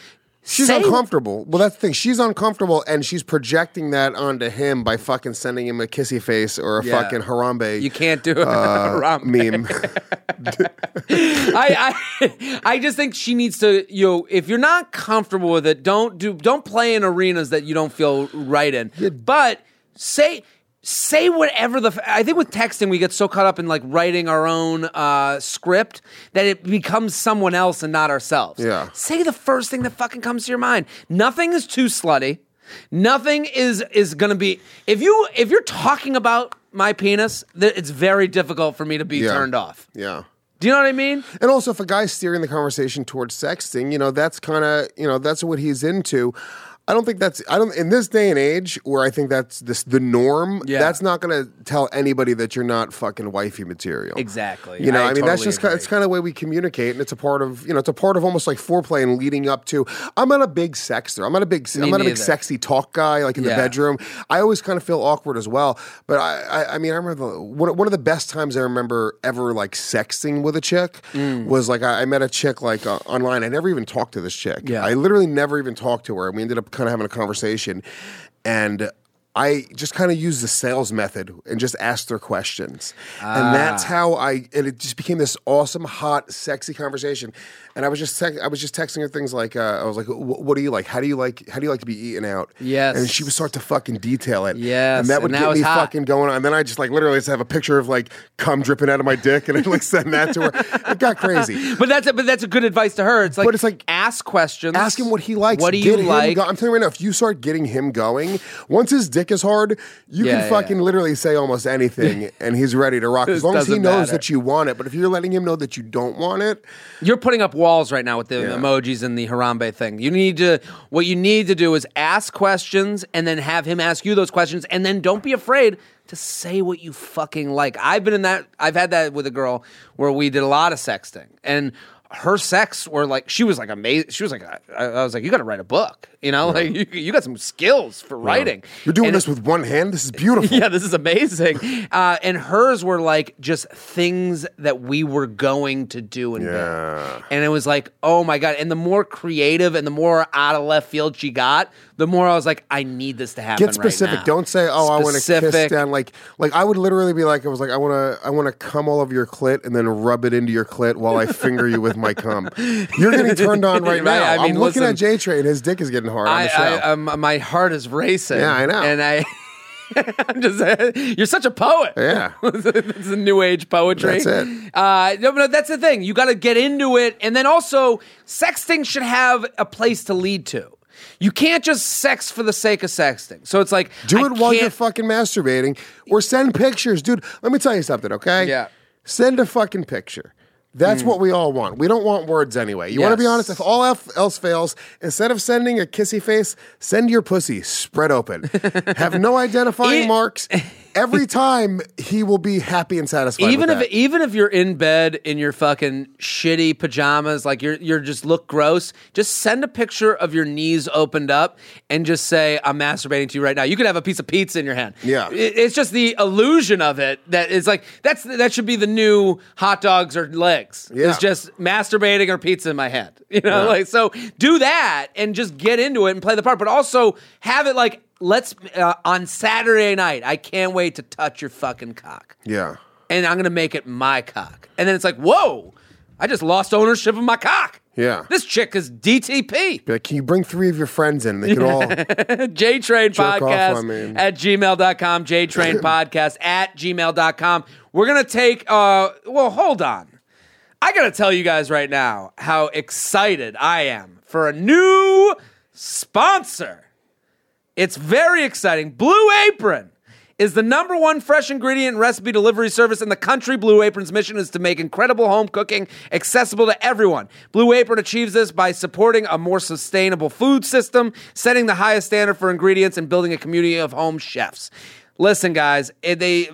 She's say- uncomfortable. Well, that's the thing. She's uncomfortable, and she's projecting that onto him by fucking sending him a kissy face or a Yeah. fucking Harambe You can't do it. uh, Harambe. meme. I, I I just think she needs to you know if you're not comfortable with it don't do don't play in arenas that you don't feel right in but say say whatever the f- I think with texting we get so caught up in like writing our own uh, script that it becomes someone else and not ourselves Yeah. say the first thing that fucking comes to your mind nothing is too slutty nothing is is gonna be if you if you're talking about my penis th- it's very difficult for me to be Yeah. turned off yeah. Do you know what I mean? And also, if a guy's steering the conversation towards sexting, you know, that's kind of, you know, that's what he's into. I don't think that's I don't in this day and age where I think that's this the norm. Yeah. That's not going to tell anybody that you're not fucking wifey material. Exactly. You know, I I, mean, that's just kind agree. it's kind of the way we communicate, and it's a part of you know, it's a part of almost like foreplay and leading up to. I'm not a big sexter. I'm not a big. Me I'm not a big sexy talk guy like in Yeah. the bedroom. I always kind of feel awkward as well. But I, I, I mean, I remember the, one, one of the best times I remember ever like sexting with a chick Mm. was like I, I met a chick like uh, online. I never even talked to this chick. Yeah. I literally never even talked to her. We ended up kind of having a conversation, and. I just kind of used the sales method and just asked their questions. And that's ah. how I and it just became this awesome, hot, sexy conversation. And I was just tec- I was just texting her things like uh, I was like, "What do you like? How do you like? How do you like to be eaten out?" Yes. And she would start to fucking detail it. Yes, And that would and get me hot. fucking going on. And then I just like literally just have a picture of like cum dripping out of my dick and I like send that to her. It got crazy. But that's a, but that's a good advice to her. It's like, But it's like- ask questions. Ask him what he likes. What do you like? go- I'm telling you right now, if you start getting him going, once his dick is hard, you Yeah, can fucking yeah. literally say almost anything and he's ready to rock. As long as he knows matter. that you want it. But if you're letting him know that you don't want it, You're putting up walls right now with the Yeah. emojis and the Harambe thing. You need to what you need to do is ask questions and then have him ask you those questions and then don't be afraid to say what you fucking like. I've been in that I've had that with a girl where we did a lot of sexting and her sex were like she was like amazing. She was like I, I was like you got to write a book, you know? Like you, you got some skills for writing. you're doing And this with one hand. This is beautiful. yeah, this is amazing. Uh, and hers were like just things that we were going to do and Yeah. And it was like, oh my God. And the more creative and the more out of left field she got, the more I was like, I need this to happen. Get specific. Right. Don't say, "Oh, I want to kiss Specific. down." Like, like I would literally be like, "I was like, I want to, I want to come all over your clit and then rub it into your clit while I finger you with my cum." You're getting turned on right, Right, now. I mean, I'm looking listen. at J Train. His dick is getting hard on the show. I, um, my heart is racing. Yeah, I know. And I. I'm just, you're such a poet. Yeah. it's a new age poetry. That's it. Uh, no, but that's the thing. You got to get into it, and then also, sexting should have a place to lead to. You can't just sex for the sake of sexting. So it's like Do I it while you're fucking masturbating or send pictures. Dude, let me tell you something, okay? Yeah. Send a fucking picture. That's hmm. what we all want. We don't want words anyway. You want to be honest? If all else else fails, instead of sending a kissy face, send your pussy spread open. Have no identifying marks. Every time he will be happy and satisfied. even if that. even if you're in bed in your fucking shitty pajamas, like you're you're just look gross, just send a picture of your knees opened up and just say, "I'm masturbating to you right now." You could have a piece of pizza in your hand. Yeah. It- it's just the illusion of it that is like that's that should be the new hot dogs or legs. Yeah. It's just masturbating or pizza in my hand. You know, Yeah. like so do that and just get into it and play the part, but also have it like. Let's uh, on Saturday night. I can't wait to touch your fucking cock yeah. and I'm gonna make it my cock. And then it's like, whoa, I just lost ownership of my cock. Yeah. This chick is DTP. Be like, can you bring three of your friends in? They can all. JTrain Jerk off Podcast on me. at gmail.com. JTrain Podcast at gmail.com. We're gonna take uh well, hold on. I gotta tell you guys right now how excited I am for a new sponsor. It's very exciting. Blue Apron is the number one fresh ingredient recipe delivery service in the country. Blue Apron's mission is to make incredible home cooking accessible to everyone. Blue Apron achieves this by supporting a more sustainable food system, setting the highest standard for ingredients, and building a community of home chefs. Listen, guys, eh, they,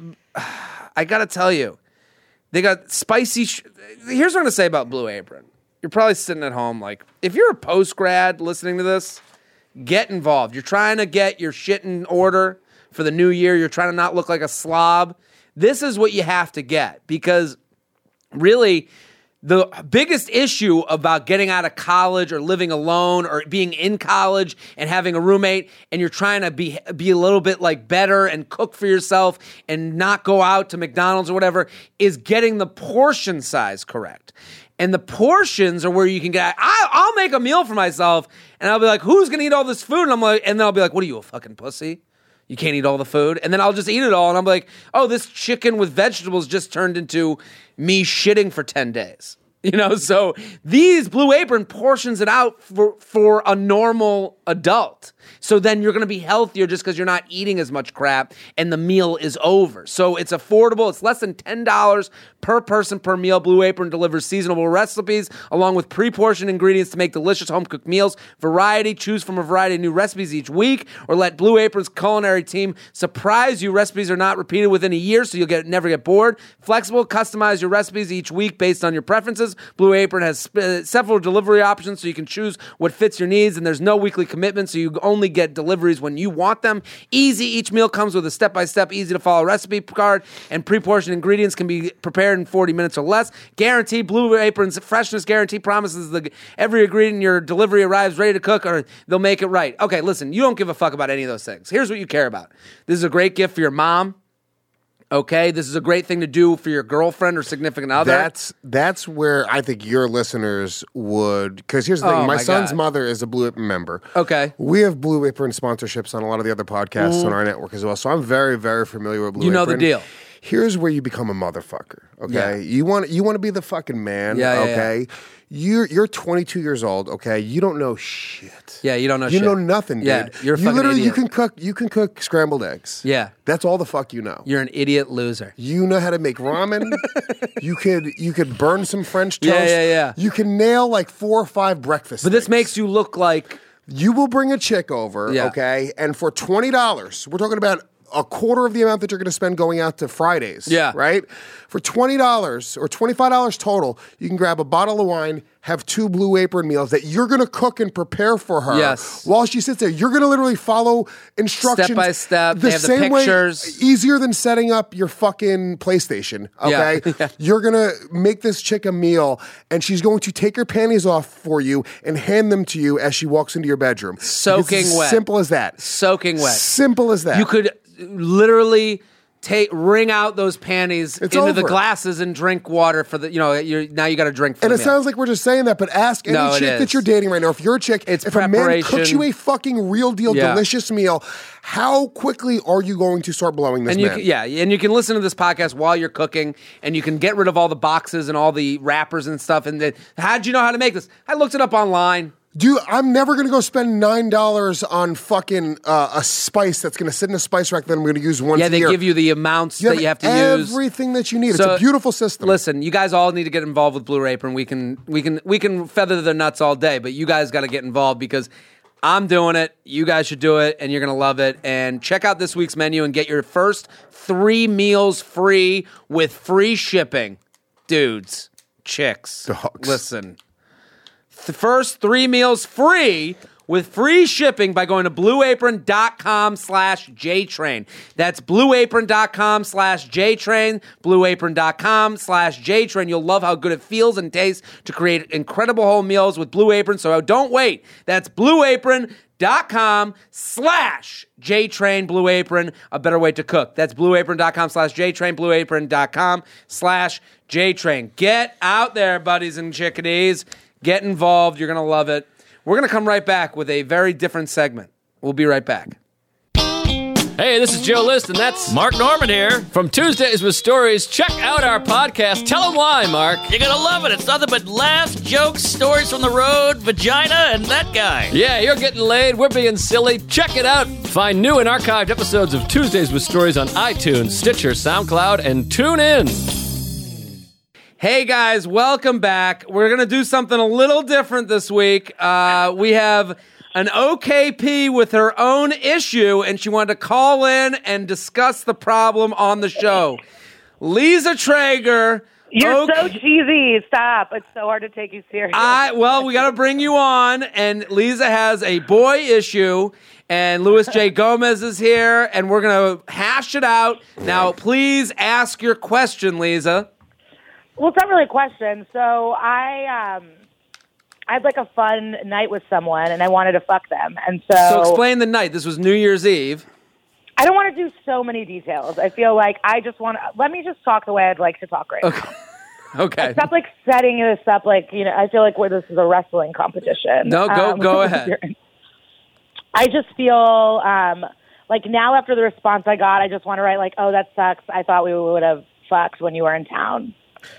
I gotta tell you, they got spicy. Sh- Here's what I'm gonna say about Blue Apron. You're probably sitting at home, like, if you're a post grad listening to this, get involved. You're trying to get your shit in order for the new year. You're trying to not look like a slob. This is what you have to get because really the biggest issue about getting out of college or living alone or being in college and having a roommate and you're trying to be be a little bit like better and cook for yourself and not go out to McDonald's or whatever is getting the portion size correct. And the portions are where you can get. I, I'll make a meal for myself, and I'll be like, "Who's gonna eat all this food?" And I'm like, and then I'll be like, "What are you, a fucking pussy? You can't eat all the food." And then I'll just eat it all, and I'm like, "Oh, this chicken with vegetables just turned into me shitting for ten days." You know, so these Blue Apron portions it out for for a normal adult. So then you're going to be healthier just because you're not eating as much crap and the meal is over. So it's affordable. It's less than $10 per person per meal. Blue Apron delivers seasonable recipes along with pre portioned ingredients to make delicious home cooked meals. Variety, choose from a variety of new recipes each week or let Blue Apron's culinary team surprise you. Recipes are not repeated within a year, so you'll get never get bored. Flexible, customize your recipes each week based on your preferences. Blue Apron has uh, several delivery options so you can choose what fits your needs, and there's no weekly commitment, so you only get deliveries when you want them. Easy, each meal comes with a step by step, easy to follow recipe card, and pre portioned ingredients can be prepared in 40 minutes or less. Guaranteed, Blue Apron's freshness guarantee promises that every ingredient in your delivery arrives ready to cook, or they'll make it right. Okay, listen, you don't give a fuck about any of those things. Here's what you care about this is a great gift for your mom. Okay, this is a great thing to do for your girlfriend or significant other. That's that's where I think your listeners would because here's the thing. Oh, my, my son's God. mother is a Blue Apron member. Okay. We have Blue Apron sponsorships on a lot of the other podcasts on mm. our network as well. So I'm very, very familiar with Blue Apron. You know the Apron. deal. Here's where you become a motherfucker. Okay. Yeah. You want you want to be the fucking man. Yeah, yeah, okay. You're you're 22 years old. Okay. You don't know shit. Yeah, you don't know shit. You shit. know nothing, dude. Yeah, you're a you literally you can cook you can cook scrambled eggs. Yeah. That's all the fuck you know. You're an idiot loser. You know how to make ramen. you could you could burn some French toast. Yeah, yeah, yeah. You can nail like four or five breakfasts. But this makes you look like you will bring a chick over, Yeah. okay, and for twenty dollars, we're talking about a quarter of the amount that you're going to spend going out to Fridays. Yeah. right. For twenty dollars or twenty five dollars total, you can grab a bottle of wine, have two Blue Apron meals that you're going to cook and prepare for her. Yes. while she sits there, you're going to literally follow instructions Step by step. The They have the same pictures. way, easier than setting up your fucking PlayStation. Okay, Yeah. you're gonna make this chick a meal, and she's going to take her panties off for you and hand them to you as she walks into your bedroom. Soaking wet. Simple as that. soaking wet. Simple as that. You could literally take wring out those panties It's into the glasses and drink water for the you know you're now you got to drink for and it meal. sounds like we're just saying that, but ask any No, it chick is. that you're dating right now. If you're a chick, It's if a man cooks preparation. you a fucking real deal, Yeah. delicious meal, how quickly are you going to start blowing this and you man? can, yeah, and you can listen to this podcast while you're cooking, and you can get rid of all the boxes and all the wrappers and stuff. And then, how'd you know how to make this? I looked it up online. Dude, I'm never gonna go spend nine dollars on fucking uh, a spice that's gonna sit in a spice rack that I'm gonna use once Yeah, they give you the amounts You that you have to use. everything that you need. So, it's a beautiful system. Listen, you guys all need to get involved with Blue Apron. We can we can we can feather their nuts all day, but you guys got to get involved because I'm doing it. You guys should do it, and you're gonna love it. And check out this week's menu and get your first three meals free with free shipping, dudes, chicks. Dogs. Listen, the first three meals free with free shipping by going to blueapron.com slash jtrain. That's blueapron.com slash jtrain blueapron.com slash jtrain. You'll love how good it feels and tastes to create incredible home meals with blue apron. So don't wait. That's blueapron.com slash jtrain blue apron a better way to cook. That's blueapron.com slash jtrain blueapron.com slash jtrain. Get out there buddies and chickadees Get involved. You're going to love it. We're going to come right back with a very different segment. We'll be right back. Hey, this is Joe List, and that's Mark Normand here. from Tuesdays with Stories. Check out our podcast. Tell them why, Mark. You're gonna love it. It's nothing but laughs, jokes, stories from the road, vagina, and that guy. Yeah, you're getting laid. We're being silly. Check it out. Find new and archived episodes of Tuesdays with Stories on iTunes, Stitcher, SoundCloud, and tune in. Hey guys, welcome back. We're going to do something a little different this week. Uh, we have an OKP with her own issue, and she wanted to call in and discuss the problem on the show. Lisa Treyger. You're OK- so cheesy. Stop. It's so hard to take you serious. I well, we got to bring you on, and Lisa has a boy issue, and Luis J. Gomez is here, and we're gonna hash it out. Now, please ask your question, Lisa. Well, it's not really a question. So I um I had like a fun night with someone and I wanted to fuck them. And so, So explain the night. This was New Year's Eve. I don't want to do so many details. I feel like I just want to let me just talk the way I'd like to talk right now. Okay. Stop like setting this up like, you know, I feel like where this is a wrestling competition. No, go- Um, go ahead. I just feel um like now after the response I got, I just want to write like, "Oh, that sucks. I thought we would have fucked when you were in town."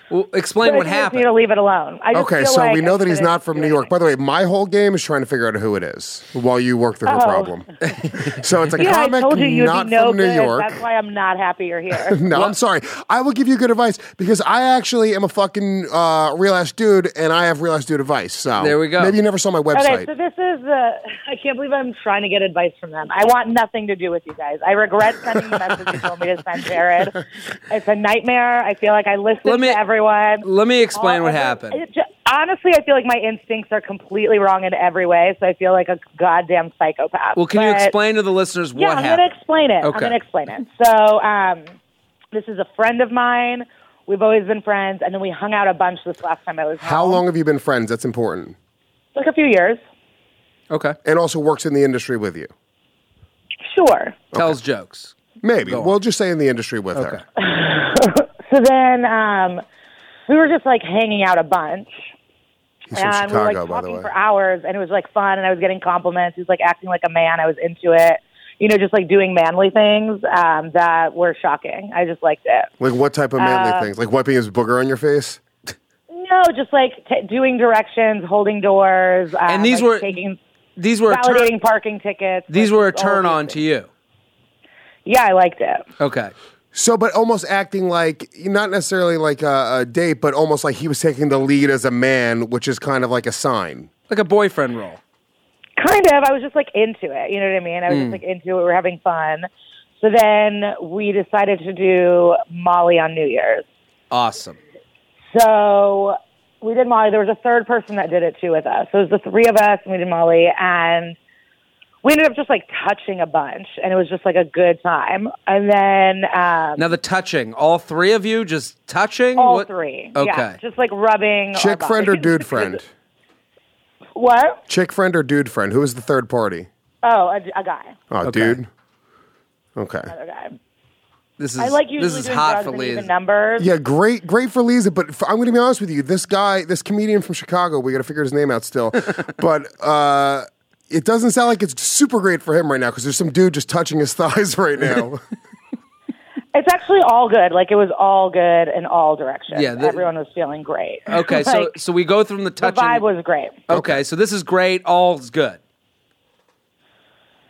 Well, explain But what I just need happened. to leave it alone. I just Okay, so like we know I that he's shouldn't from New York. anything. By the way, my whole game is trying to figure out who it is while you work through her Oh. problem. so it's a Yeah, I comic told you you'd not be no from New. York. That's why I'm not happy you're here. No, I'm sorry. I will give you good advice because I actually am a fucking uh, real ass dude, and I have real ass dude advice. So There we go. Maybe you never saw my website. Okay, so this is uh, I can't believe I'm trying to get advice from them. I want nothing to do with you guys. I regret sending the message you told me to send Jared. It's a nightmare. I feel like I listen me- to everyone. Let me explain All what happened. it ju- honestly, I feel like my instincts are completely wrong in every way. So I feel like a goddamn psychopath. Well, can you explain to the listeners Yeah, what I'm happened? going to explain it. Okay. I'm going to explain it. So, um, this is a friend of mine. We've always been friends, and then we hung out a bunch this last time I was here. How home. long have you been friends? That's important. Like a few years. Okay. And also works in the industry with you. Sure. Tells jokes. Maybe. Go. We'll just say in the industry with Okay. her. So then um, we were just like hanging out a bunch. He's from and we were like Chicago, by the talking way. for hours, and it was like fun, and I was getting compliments. He was like acting like a man. I was into it. You know, just like doing manly things um, that were shocking. I just liked it. Like what type of manly Uh, things? Like wiping his booger on your face? No, just like t- doing directions, holding doors, um, And these like, were- taking These were a turn, validating parking tickets. these like, were a turn on things. to you. Yeah, I liked it. Okay. So, but almost acting like not necessarily like a, a date, but almost like he was taking the lead as a man, which is kind of like a sign. Like a boyfriend role. Kind of. I was just like into it. You know what I mean? I was Mm. just like into it. We were having fun. So then we decided to do Molly on New Year's. Awesome. So we did Molly. There was a third person that did it too with us. So it was the three of us, and we did Molly, and we ended up just like touching a bunch, and it was just like a good time. And then um, Now the touching, all three of you just touching? all What- three, Okay. yeah, just like rubbing. Chick friend or dude friend? What? Chick friend or dude friend? Who was the third party? Oh, a, a guy, Oh, Okay. dude. Okay. another guy. This is I like usually this is doing hot for and Liz. numbers. Yeah, great, great for Lisa. But f I'm going to be honest with you, this guy, this comedian from Chicago, we got to figure his name out still. but uh, it doesn't sound like it's super great for him right now because there's some dude just touching his thighs right now. It's actually all good. Like it was all good in all directions. Yeah, the- everyone was feeling great. Okay, so Like, so we go from the touching the vibe was great. okay, so this is great. All's good.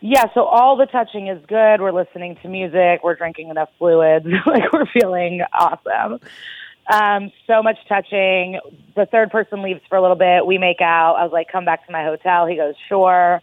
Yeah, so all the touching is good. We're listening to music. We're drinking enough fluids. like we're feeling awesome. Um, so much touching. The third person leaves for a little bit. We make out. I was like, come back to my hotel. He goes, sure.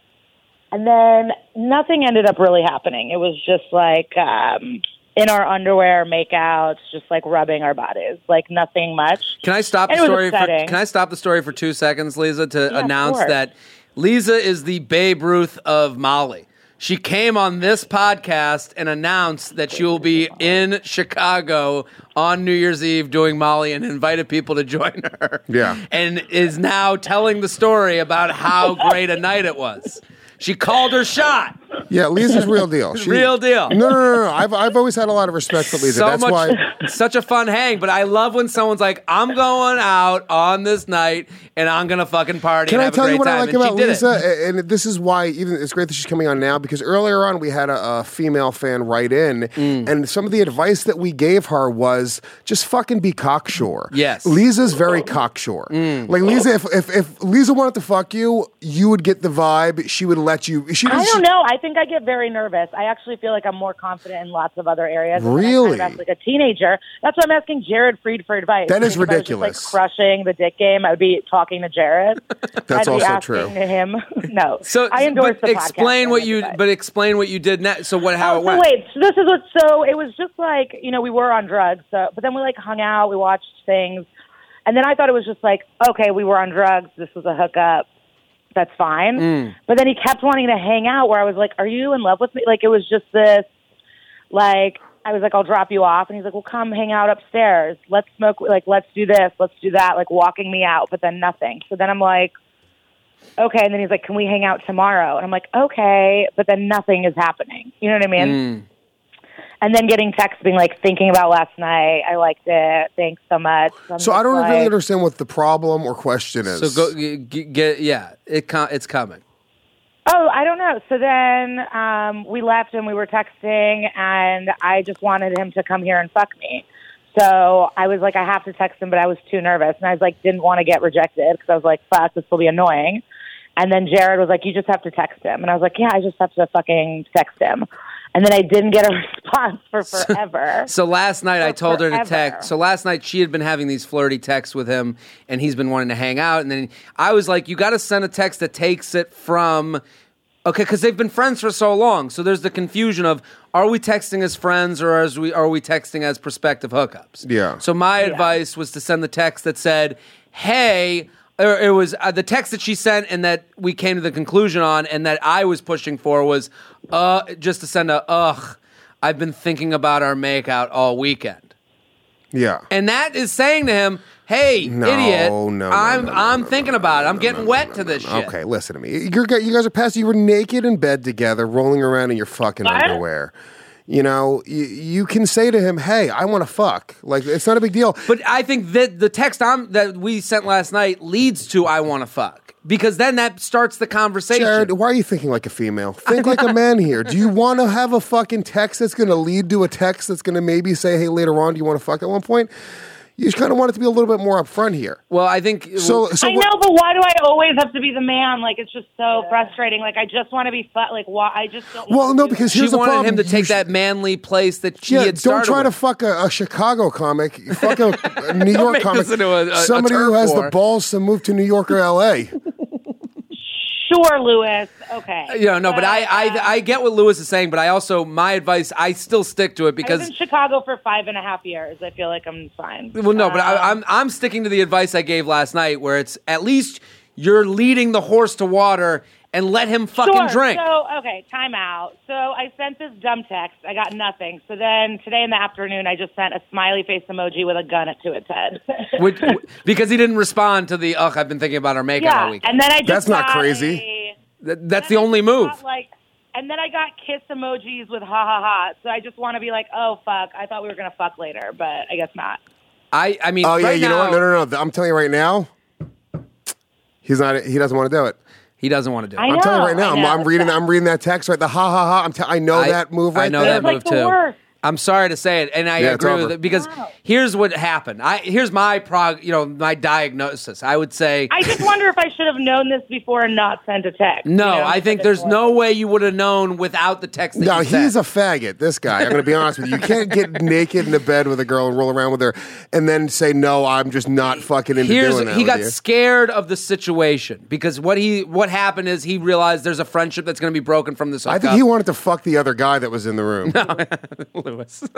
And then nothing ended up really happening. It was just like um, in our underwear, make outs, just like rubbing our bodies. Like nothing much. Can I stop the And was story? For, can I stop the story for two seconds, Lisa, to Yeah, announce that Lisa is the Babe Ruth of Molly. She came on this podcast and announced that she will be in Chicago on New Year's Eve doing Molly and invited people to join her. Yeah. And is now telling the story about how great a night it was. She called her shot. yeah, Lisa's real deal. She- Real deal. No, no, no, no. I've, I've always had a lot of respect for Lisa. so That's much, why. such a fun hang. But I love when someone's like, "I'm going out on this night and I'm gonna fucking party." Can and I have tell a great you what time. I like And about Lisa? It. And this is why even it's great that she's coming on now because earlier on we had a, a female fan write in, Mm. and some of the advice that we gave her was just fucking be cocksure. Yes. Mm. Lisa's very cocksure. Like Lisa, if, if if Lisa wanted to fuck you, you would get the vibe. She would let you. She I don't know. I think I get very nervous. I actually feel like I'm more confident in lots of other areas. And kind of Really? like a teenager. That's why I'm asking Jared Freid for advice. That is If I was just, ridiculous. like crushing the dick game, I would be talking to Jared. That's I'd also asking true. Him, no. So, I endorse but the explain podcast what you. advice. But explain what you did next. So what? How Oh, it so went? wait, so this is what. So it was just like you know we were on drugs, so but then we like hung out, we watched things, and then I thought it was just like okay, we were on drugs. This was a hookup. That's fine. Mm. But then he kept wanting to hang out. Where I was like, "Are you in love with me?" Like it was just this, like I was like, "I'll drop you off," and he's like, "Well, come hang out upstairs. Let's smoke. Like let's do this. Let's do that." Like walking me out, but then nothing. So then I'm like. Okay, and then he's like, "Can we hang out tomorrow?" And I'm like, "Okay," but then nothing is happening. You know what I mean? Mm. And then getting texts being like, "Thinking about last night. I liked it. Thanks so much." I'm So I don't like, really understand what the problem or question is. So go g- g- get yeah. It com- it's coming. Oh, I don't know. So then um, we left and we were texting, and I just wanted him to come here and fuck me. So I was like, I have to text him, but I was too nervous, and I was like, didn't want to get rejected because I was like, fuck, this will be annoying. And then Jared was like, you just have to text him, and I was like, yeah, I just have to fucking text him. And then I didn't get a response for forever. So last night I For told her to text. So last night she had been having these flirty texts with him, and he's been wanting to hang out. And then I was like, "You got to send a text that takes it from." Okay, because they've been friends for so long, so there's the confusion of are we texting as friends or as we are we texting as prospective hookups? Yeah. So my advice was to send the text that said, "Hey," or it was uh, the text that she sent and that we came to the conclusion on, and that I was pushing for was, uh, just to send a ugh. I've been thinking about our makeout all weekend. Yeah. And that is saying to him, "Hey, No, idiot, no, no, I'm no, no, I'm no, thinking about it. I'm getting wet to this shit." Okay, listen to me. You're, gu- you guys are past. You were naked in bed together, rolling around in your fucking What? underwear. You know, you, you can say to him, "Hey, I want to fuck." Like it's not a big deal. But I think that the text I'm, that we sent last night leads to "I want to fuck" because then that starts the conversation. Jared, why are you thinking like a female? Think like a man here. Do you want to have a fucking text that's going to lead to a text that's going to maybe say, "Hey, later on, do you want to fuck?" At one point, you just kind of want it to be a little bit more upfront here. well, I think So, so I what- know, but why do I always have to be the man? Like it's just so frustrating. Like I just want to be fun. Like why? I just don't. Well, wanna no, do because it. she here's the wanted problem. him to take should- that manly place that she Yeah, had don't started try to fuck a, a Chicago comic. Fuck a, a New York comic. this a- a- a Somebody who has war. the balls to move to New York or L.A. sure, Luis. Okay. You know, no, but I, I uh, I get what Luis is saying, but I also my advice I still stick to it because I was in Chicago for five and a half years. I feel like I'm fine. Well, no, but Um, I, I'm I'm sticking to the advice I gave last night, where it's at least you're leading the horse to water and let him fucking sure. drink. So okay, time out. So I sent this dumb text. I got nothing. So then today in the afternoon, I just sent a smiley face emoji with a gun to its head. Which, because he didn't respond to the ugh. I've been thinking about our makeout all yeah, weekend. and then I just That's not crazy. a- Th- that's the only move. got, like, and then I got kiss emojis with ha ha ha. So I just want to be like, oh fuck, I thought we were gonna fuck later, but I guess not. I I mean, Oh yeah, right you know what? No, no, no. I'm telling you right now, he's not. He doesn't want to do it. He doesn't want to do it. I I'm telling you right now. I I'm, know, I'm reading. I'm reading that text right. The ha ha ha. I'm. T- I know I- that move right I know there. that like move the too. worst. I'm sorry to say it, and I Yeah, agree with it because Wow. here's what happened. I here's my prog, you know, my diagnosis. I would say I just wonder if I should have known this before and not sent a text. no. you know, I think there's no way you would have known without the text. That No, you he's sent. a faggot. This guy. I'm going to be honest with you. You can't get naked in the bed with a girl and roll around with her, and then say no. I'm just not fucking into Here's doing that. he with got you. scared of the situation because what he what happened is he realized there's a friendship that's going to be broken from this. I think hookup. he wanted to fuck the other guy that was in the room. Luis.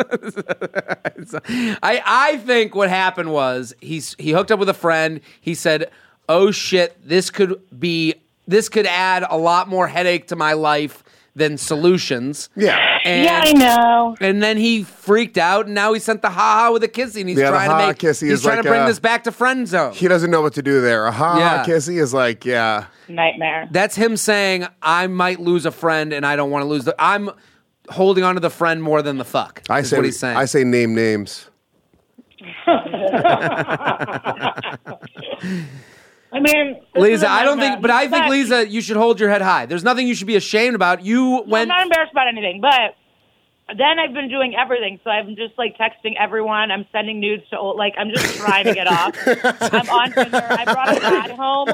I I think what happened was he's he hooked up with a friend. He said, "Oh shit, this could be this could add a lot more headache to my life than solutions." Yeah. And, yeah, I know. And then he freaked out, and now he sent the ha ha with a kissy, and he's Yeah, trying to ha-ha make kissy he's is trying like, to bring uh, this back to friend zone. He doesn't know what to do there. A ha Yeah. kissy is like, yeah. Nightmare. That's him saying, "I might lose a friend, and I don't want to lose the." I'm holding on to the friend more than the fuck. I say what he's saying. I say name names. I mean, Lisa, I don't think, but I think But- Lisa, you should hold your head high. There's nothing you should be ashamed about. You went. I'm went. not embarrassed about anything, but then I've been doing everything. So I'm just like texting everyone. I'm sending nudes to old, like I'm just trying to get off. I'm on Tinder. I brought a guy home.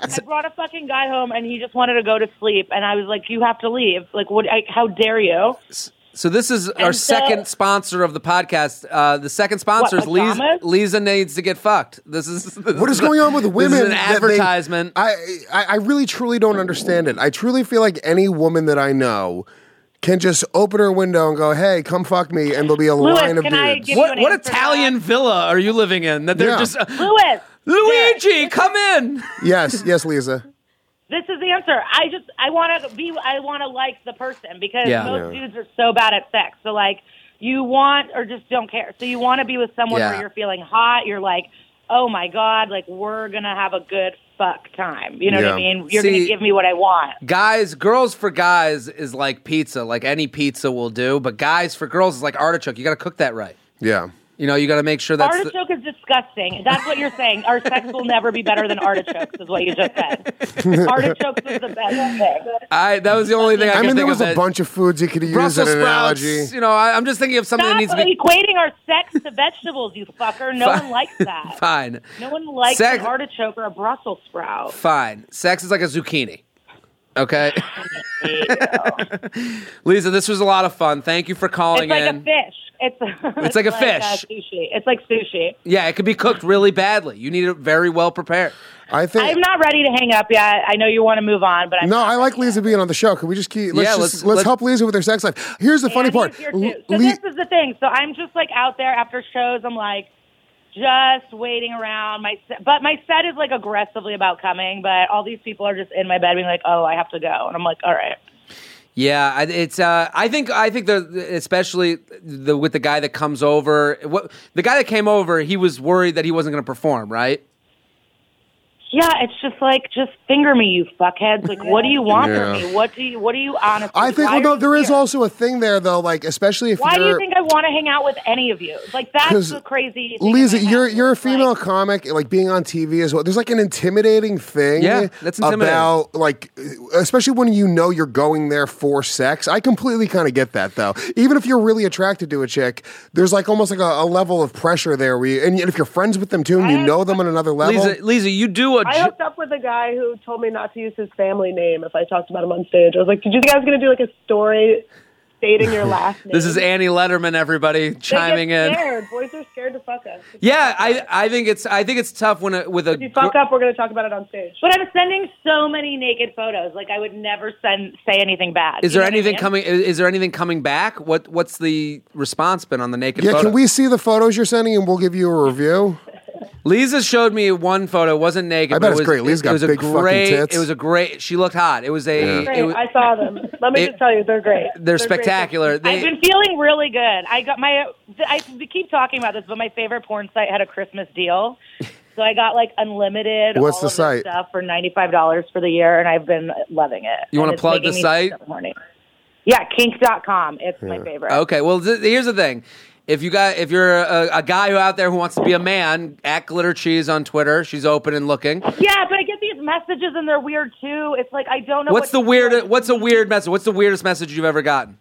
I brought a fucking guy home, and he just wanted to go to sleep. And I was like, "You have to leave. Like, what? I, how dare you?" So this is our so- second sponsor of the podcast. Uh, the second sponsor is Lisa. Lisa needs to get fucked. This is this What is going on with women? This is an that they- advertisement. I, I I really truly don't understand it. I truly feel like any woman that I know can just open her window and go, "Hey, come fuck me," and there'll be a Luis, line of dudes. what what Italian villa are you living in? That they're Yeah. just uh, Luis, Luigi, come in. yes, yes, Lisa. this is the answer. I just I want to be I want to like the person because Yeah. most dudes are so bad at sex. So like you want or just don't care. So you want to be with someone Yeah. where you're feeling hot. You're like, oh my god, like we're gonna have a good fuck time. You know what I mean? You're See- gonna give me what I want. Guys, girls for guys is like pizza. Like any pizza will do, but guys for girls is like artichoke. You got to cook that right. Yeah. You know, you got to make sure that's. the- Artichoke is disgusting. That's what you're saying. Our sex will never be better than artichokes, is what you just said. artichokes is the best thing. I that was the only thing I, I could mean, there think was of a that- bunch of foods you could use Brussels as an sprouts. analogy. You know, I, I'm just thinking of something Stop that needs to be equating our sex to vegetables, you fucker. No one likes that. fine. No one likes Sex- an artichoke or a Brussels sprout. Fine. Sex is like a zucchini. Okay. Lisa, this was a lot of fun. Thank you for calling It's like in. a fish. It's, It's like a uh, fish. sushi. It's like sushi. Yeah, it could be cooked really badly. You need it very well prepared. I think. I'm not ready to hang up yet. I know you want to move on, but I'm no, not I like ready Lisa being on the show. Can we just keep? Let's Yeah, just, let's- let's, let's- help Lisa with her sex life. Here's the funny part. he's here too. So Le- this is the thing. So I'm just like out there after shows. I'm like just waiting around. My set, but my set is like aggressively about coming. But all these people are just in my bed being like, "Oh, I have to go," and I'm like, "All right." Yeah, it's. Uh, I think. I think the especially the with the guy that comes over. What the guy that came over, he was worried that he wasn't going to perform. Right. Yeah, it's just like, just finger me, you fuckheads. Like, what do you want Yeah. from me? What do you, what do you honestly? I think. why Well, no, there is here? also a thing there though. Like, especially if Why do you're. you think I want to hang out with any of you? Like, that's the crazy. Thing Lisa, you're head. you're a It's like- female comic, like being on TV as well. There's like an intimidating thing, Yeah, that's intimidating. about like, especially when you know you're going there for sex. I completely kind of get that though. Even if you're really attracted to a chick, there's like almost like a, a level of pressure there. Where you, and if you're friends with them too, and you know them on another level, Lisa, Lisa, you do a. I hooked up with a guy who told me not to use his family name if I talked about him on stage. I was like, "Did you think I was going to do like a story stating your last name?" This is Annie Lederman. Everybody They chiming get in. Scared. Boys are scared to fuck us. Yeah, I I think it's I think it's tough when a, with a If you fuck gr- up, we're going to talk about it on stage. But I'm sending so many naked photos. Like, I would never send say anything bad. Is there know I anything mean? coming? Is, is there anything coming back? What What's the response been on the naked? yeah. photo? Can we see the photos you're sending, and we'll give you a review? Lisa showed me one photo. It wasn't naked. I but bet it it's was, great. Lisa's it, got it was big a fucking great. tits. It was a great. She looked hot. It was a. Great. it was- I saw them. Let me it- just tell you, they're great. they're great. spectacular. I've been feeling really good. I got my. I keep talking about this, but my favorite porn site had a Christmas deal, so I got like unlimited. What's all the of site? Stuff for ninety five dollars for the year, and I've been loving it. You wanna plug the site? so horny. Yeah, kink.com. It's my favorite. okay. Well, th- here's the thing. If you got, if you're a, a guy who out there who wants to be a man, at Glitter Cheese on Twitter. She's open and looking. Yeah, but I get these messages and they're weird too. It's like I don't know. What's the what to weird? What's a weird message? What's the weirdest message you've ever gotten?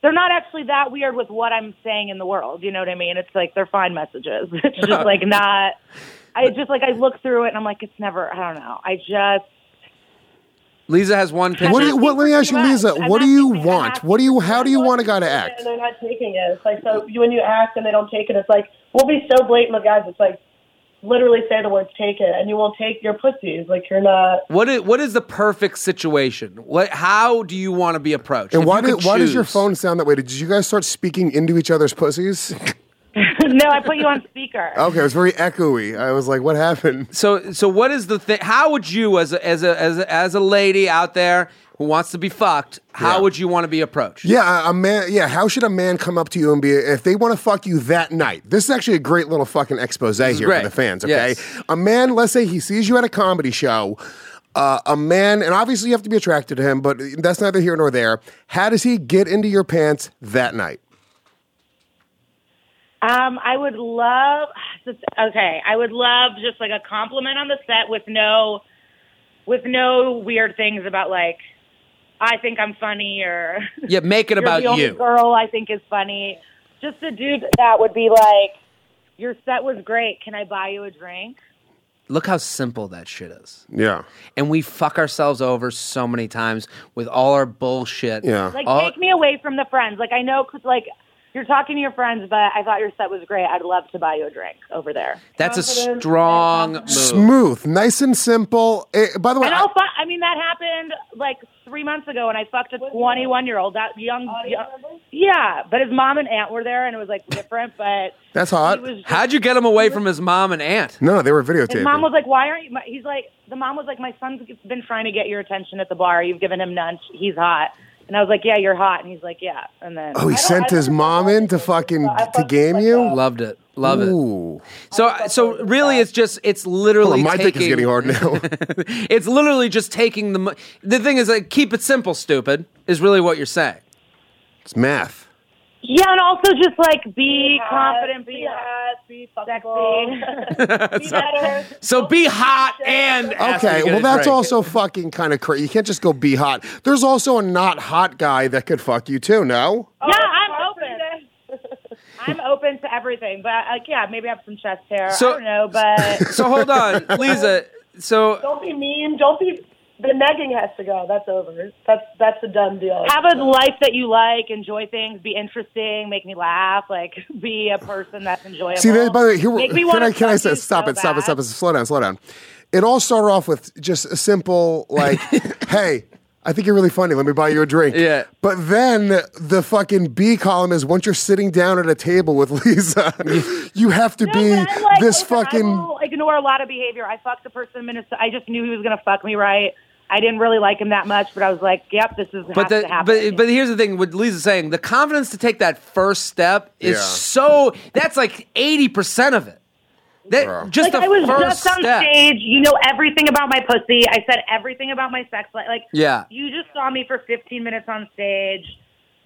They're not actually that weird with what I'm saying in the world. You know what I mean? It's like they're fine messages. It's just like not. I just like I look through it and I'm like it's never. I don't know. I just. Lisa has one picture. What do you? What, let me ask you, I'm Lisa. What do you want? What do you? How do you want a guy to act? And act? they're not taking it. It's like so when you ask and they don't take it, it's like we'll be so blatant with guys. It's like literally say the words "take it," and you won't take your pussies. Like you're not. What is what is the perfect situation? What how do you want to be approached? And If why did why does your phone sound that way? Did you guys start speaking into each other's pussies? no, I put you on speaker. Okay, it was very echoey. I was like, what happened? So so what is the thing? How would you as a, as a as a, as a lady out there who wants to be fucked? How Yeah. would you want to be approached? Yeah, a- a man. Yeah, how should a man come up to you and be if they want to fuck you that night? This is actually a great little fucking expose here great. for the fans. Okay, Yes. a man. Let's say he sees you at a comedy show. Uh, a man, and obviously you have to be attracted to him, but that's neither here nor there. How does he get into your pants that night? Um, I would love. Okay, I would love just like a compliment on the set with no, with no weird things about like, I think I'm funny or Yeah, make it you're about the only you. girl I think is funny. Just a dude that would be like, your set was great. Can I buy you a drink? Look how simple that shit is. Yeah, And we fuck ourselves over so many times with all our bullshit. yeah. Like, All- take me away from the friends. Like, I know, 'cause, like, you're talking to your friends, but I thought your set was great. I'd love to buy you a drink over there. That's a strong move. Smooth, nice and simple. Eh, by the way, And I- I'll fu- I mean, that happened like three months ago, and I fucked a 21 year old. That young, young, yeah. But his mom and aunt were there, and it was like different. But that's he hot. was. Just, How'd you get him away from his mom and aunt? No, they were videotaping. his mom was like, "Why aren't you?" my- He's like, the mom was like, "My son's been trying to get your attention at the bar. You've given him none. He's hot." And I was like, "Yeah, you're hot." And he's like, "Yeah." And then oh, he sent his mom in to fucking I to game like you. that. Loved it. Love it. So so really, it's just it's literally Hold on, my taking, dick is getting hard now. it's literally just taking the. mo- The thing is, like, keep it simple. Stupid is really what you're saying. it's math. Yeah, and also just like be hot, confident, be be hot, be fuckable, be so, better. so be hot and ask him Okay, to get well a that's drink. also fucking kind of crazy. You can't just go be hot. There's also a not hot guy that could fuck you too. No. Oh, Yeah, I'm open. I'm open to everything, but like, yeah, maybe I have some chest hair. So- I don't know, but So hold on, Lisa. So Don't be mean. Don't be. The negging has to go. That's over. That's that's a done deal. have a life that you like, enjoy things, be interesting, make me laugh, like be a person that's enjoyable. See, by the way, here Make me can I can I say stop so it, stop it, stop bad. it, slow down, slow down. It all started off with just a simple like, hey. I think you're really funny. Let me buy you a drink. Yeah. But then the fucking B column is once you're sitting down at a table with Lisa, you have to No, be like, this listen, fucking. I will ignore a lot of behavior. I fucked the person in Minnesota. I just knew he was gonna fuck me right. I didn't really like him that much, but I was like, "Yep, this is but has the, to happen." but but here's the thing. What Lisa's saying, the confidence to take that first step is Yeah. so. That's like eighty percent of it. That Yeah. just like the I was first just on step. stage. You know everything about my pussy. I said everything about my sex life. Like, Yeah. you just saw me for 15 minutes on stage.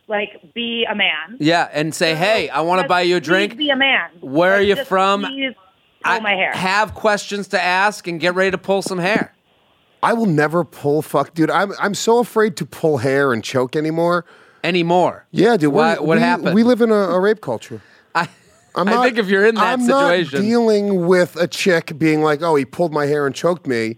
Like, be a man. Yeah, and say, hey, I want to buy you a drink. Be a man. Where are you just from? Please pull my hair. have questions to ask and get ready to pull some hair. I will never pull fuck, dude. I'm I'm so afraid to pull hair and choke anymore. Anymore. Yeah, dude. Why, we're- what we, happened? We live in a, a rape culture. I, I'm I think if you're in that I'm situation. not dealing with a chick being like, "Oh, he pulled my hair and choked me."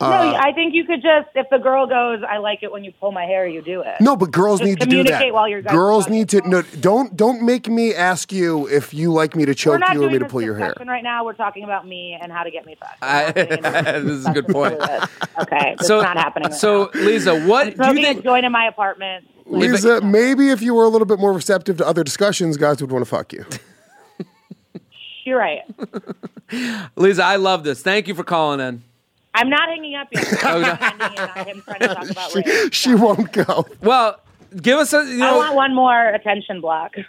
no, uh, I think you could just, if the girl goes, I like it when you pull my hair, you do it. No, but girls Just need to do that. communicate while you're guys girls need to no. Don't don't make me ask you if you like me to choke you or me to pull your hair. right now. We're talking about me and how to get me fucked. I- We're not getting into this is a good point. Okay, it's So, not happening. Right so now. Lisa, what do you think? Join in my apartment. Lisa, maybe if you were a little bit more receptive to other discussions, guys would want to fuck you. You're right. Lisa, I love this. Thank you for calling in. I'm not hanging up yet. I'm not ending it on him trying to talk about rape. she, she won't go. Well, give us a you I want one more attention block.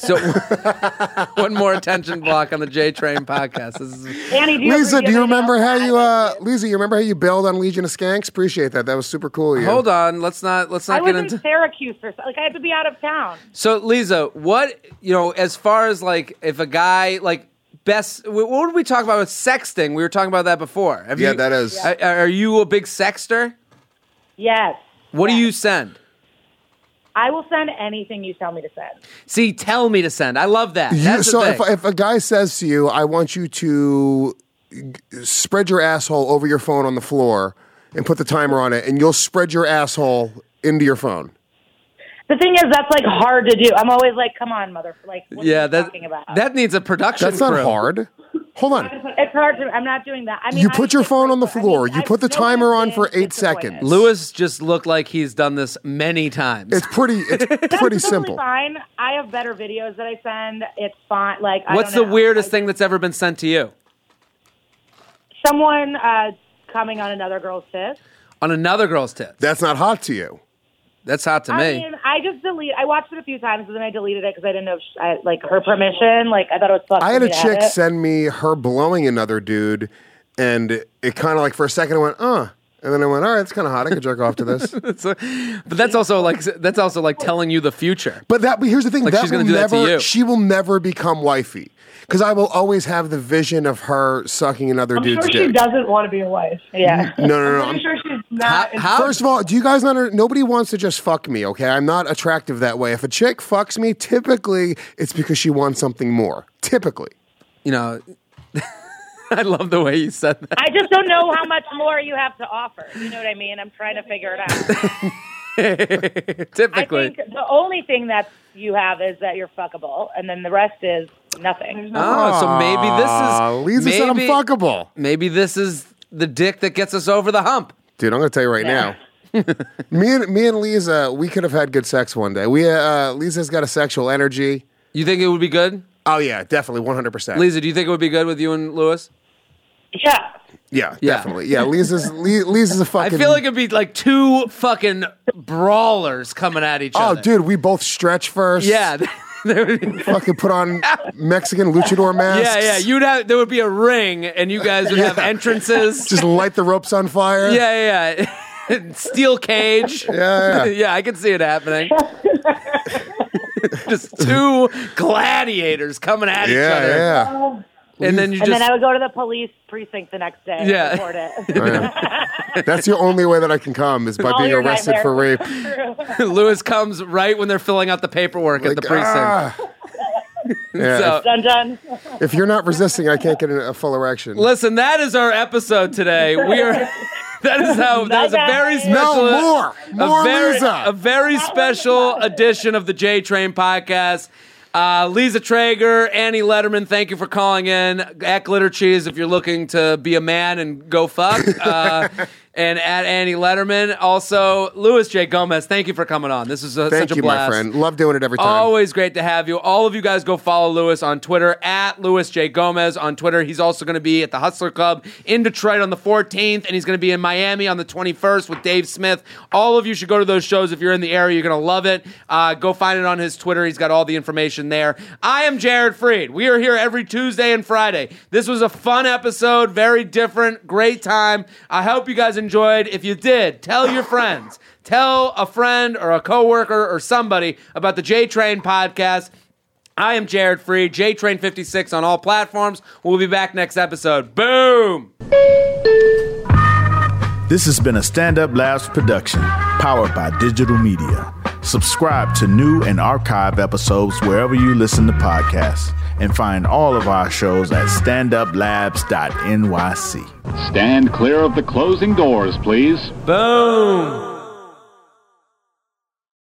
So one more attention block on the J Train podcast. This is, Annie, do you Lisa, ever do you remember how you to uh? Lisa, you remember how you bailed on Legion of Skanks? Appreciate that. That was super cool you. hold on, let's not let's I not was get in into. Syracuse or something. Like I had to be out of town. So Lisa, what you know as far as like if a guy like best what did we talk about with sexting? We were talking about that before. Have Yeah, you, that is- Are, are you a big sexter? Yes. What do you send? I will send anything you tell me to send. See, tell me to send. I love that. You- That's so if, if a guy says to you, "I want you to g- spread your asshole over your phone on the floor and put the timer on it," and you'll spread your asshole into your phone. The thing is, that's like hard to do. I'm always like, come on, mother. Like, what are yeah, you that talking about? that needs a production. That's not crew. hard. Hold on. it's hard to. I'm not doing that. I mean, You I put your phone on the I mean, floor. You put the timer on for eight seconds. Luis just looked like he's done this many times. It's pretty. It's pretty totally simple. Fine. I have better videos that I send. It's fine. Like, I What's don't the weirdest I- thing that's ever been sent to you? Someone uh, coming on another girl's tits. On another girl's tits. That's not hot to you. That's hot to I me. mean, I just delete. I watched it a few times, and then I deleted it because I didn't know if she, I, like her permission. Like I thought it was. fucked I had a chick it. send me her blowing another dude, and it kind of like for a second I went, uh. And then I went, all right, it's kind of hot. I could jerk off to this. So- but that's also like that's also like telling you the future. But that, but here's the thing: Like that she's will gonna do that to never, you. she will never become wifey because I will always have the vision of her sucking another I'm dude's sure she doesn't want to be a wife. Yeah. No, no, no. I'm I'm- sure she's not. How- how- First of all, do you guys not? Nobody wants to just fuck me. Okay, I'm not attractive that way. If a chick fucks me, typically it's because she wants something more. Typically, You know, I love the way you said that. I just don't know how much more you have to offer. You know what I mean? I'm trying to figure it out. I Typically. think the only thing that you have is that you're fuckable, and then the rest is nothing. Oh, so maybe this is Lisa said I'm fuckable, maybe this is the dick that gets us over the hump. Dude. I'm gonna tell you right Yeah. now. me and me and Lisa, we could have had good sex one day. We uh, Lisa's got a sexual energy. You think it would be good? Oh yeah, definitely, 100. percent Lisa, do you think it would be good with you and Luis? Yeah. Yeah, Yeah. definitely. Yeah, Lisa's Lisa's a fucking. I feel like it'd be like two fucking brawlers coming at each Oh, other. Oh, dude, we both stretch first. Yeah. there would Fucking put on Mexican luchador masks. yeah, yeah. You'd have there would be a ring and you guys would have entrances. Just light the ropes on fire. yeah, yeah, yeah. Steel cage. Yeah, yeah. yeah, I can see it happening. just two gladiators coming at each other. yeah, yeah. And then you And just then I would go to the police precinct the next day Yeah. and report it. I am. That's the only way that I can come is by All being your arrested for rape. Luis comes right when they're filling out the paperwork at Like, the precinct. ah. Yeah, So- done, done. if, if you're not resisting, I can't get a, a full erection. Listen, that is our episode today. We are. That is how. That was a very Bye-bye. special. No, more. More a very, Lisa. a very special edition of the J Train podcast. Uh, Lisa Treyger, Annie Lederman, thank you for calling in. At Glitter Cheese, if you're looking to be a man and go fuck. Uh, and at Annie Lederman. Also, Luis J. Gomez, thank you for coming on. This is a, Thank such a you, blast. my friend. Love doing it every time. Always great to have you. All of you guys go follow Luis on Twitter at Luis J. Gomez on Twitter. He's also going to be at the Hustler Club in Detroit on the 14th, and he's going to be in Miami on the 21st with Dave Smith. All of you should go to those shows if you're in the area. You're going to love it. Uh, go find it on his Twitter. He's got all the information there. I am Jared Freid. We are here every Tuesday and Friday. This was a fun episode, very different, great time. I hope you guys enjoyed. If you did, tell your friends. Tell a friend or a coworker or somebody about the J Train podcast. I am Jared Freid, J Train 56 on all platforms. We'll be back next episode. Boom! This has been a Stand Up Labs production, powered by digital media. Subscribe to new and archive episodes wherever you listen to podcasts, and find all of our shows at standuplabs.nyc. Stand clear of the closing doors, please. Boom!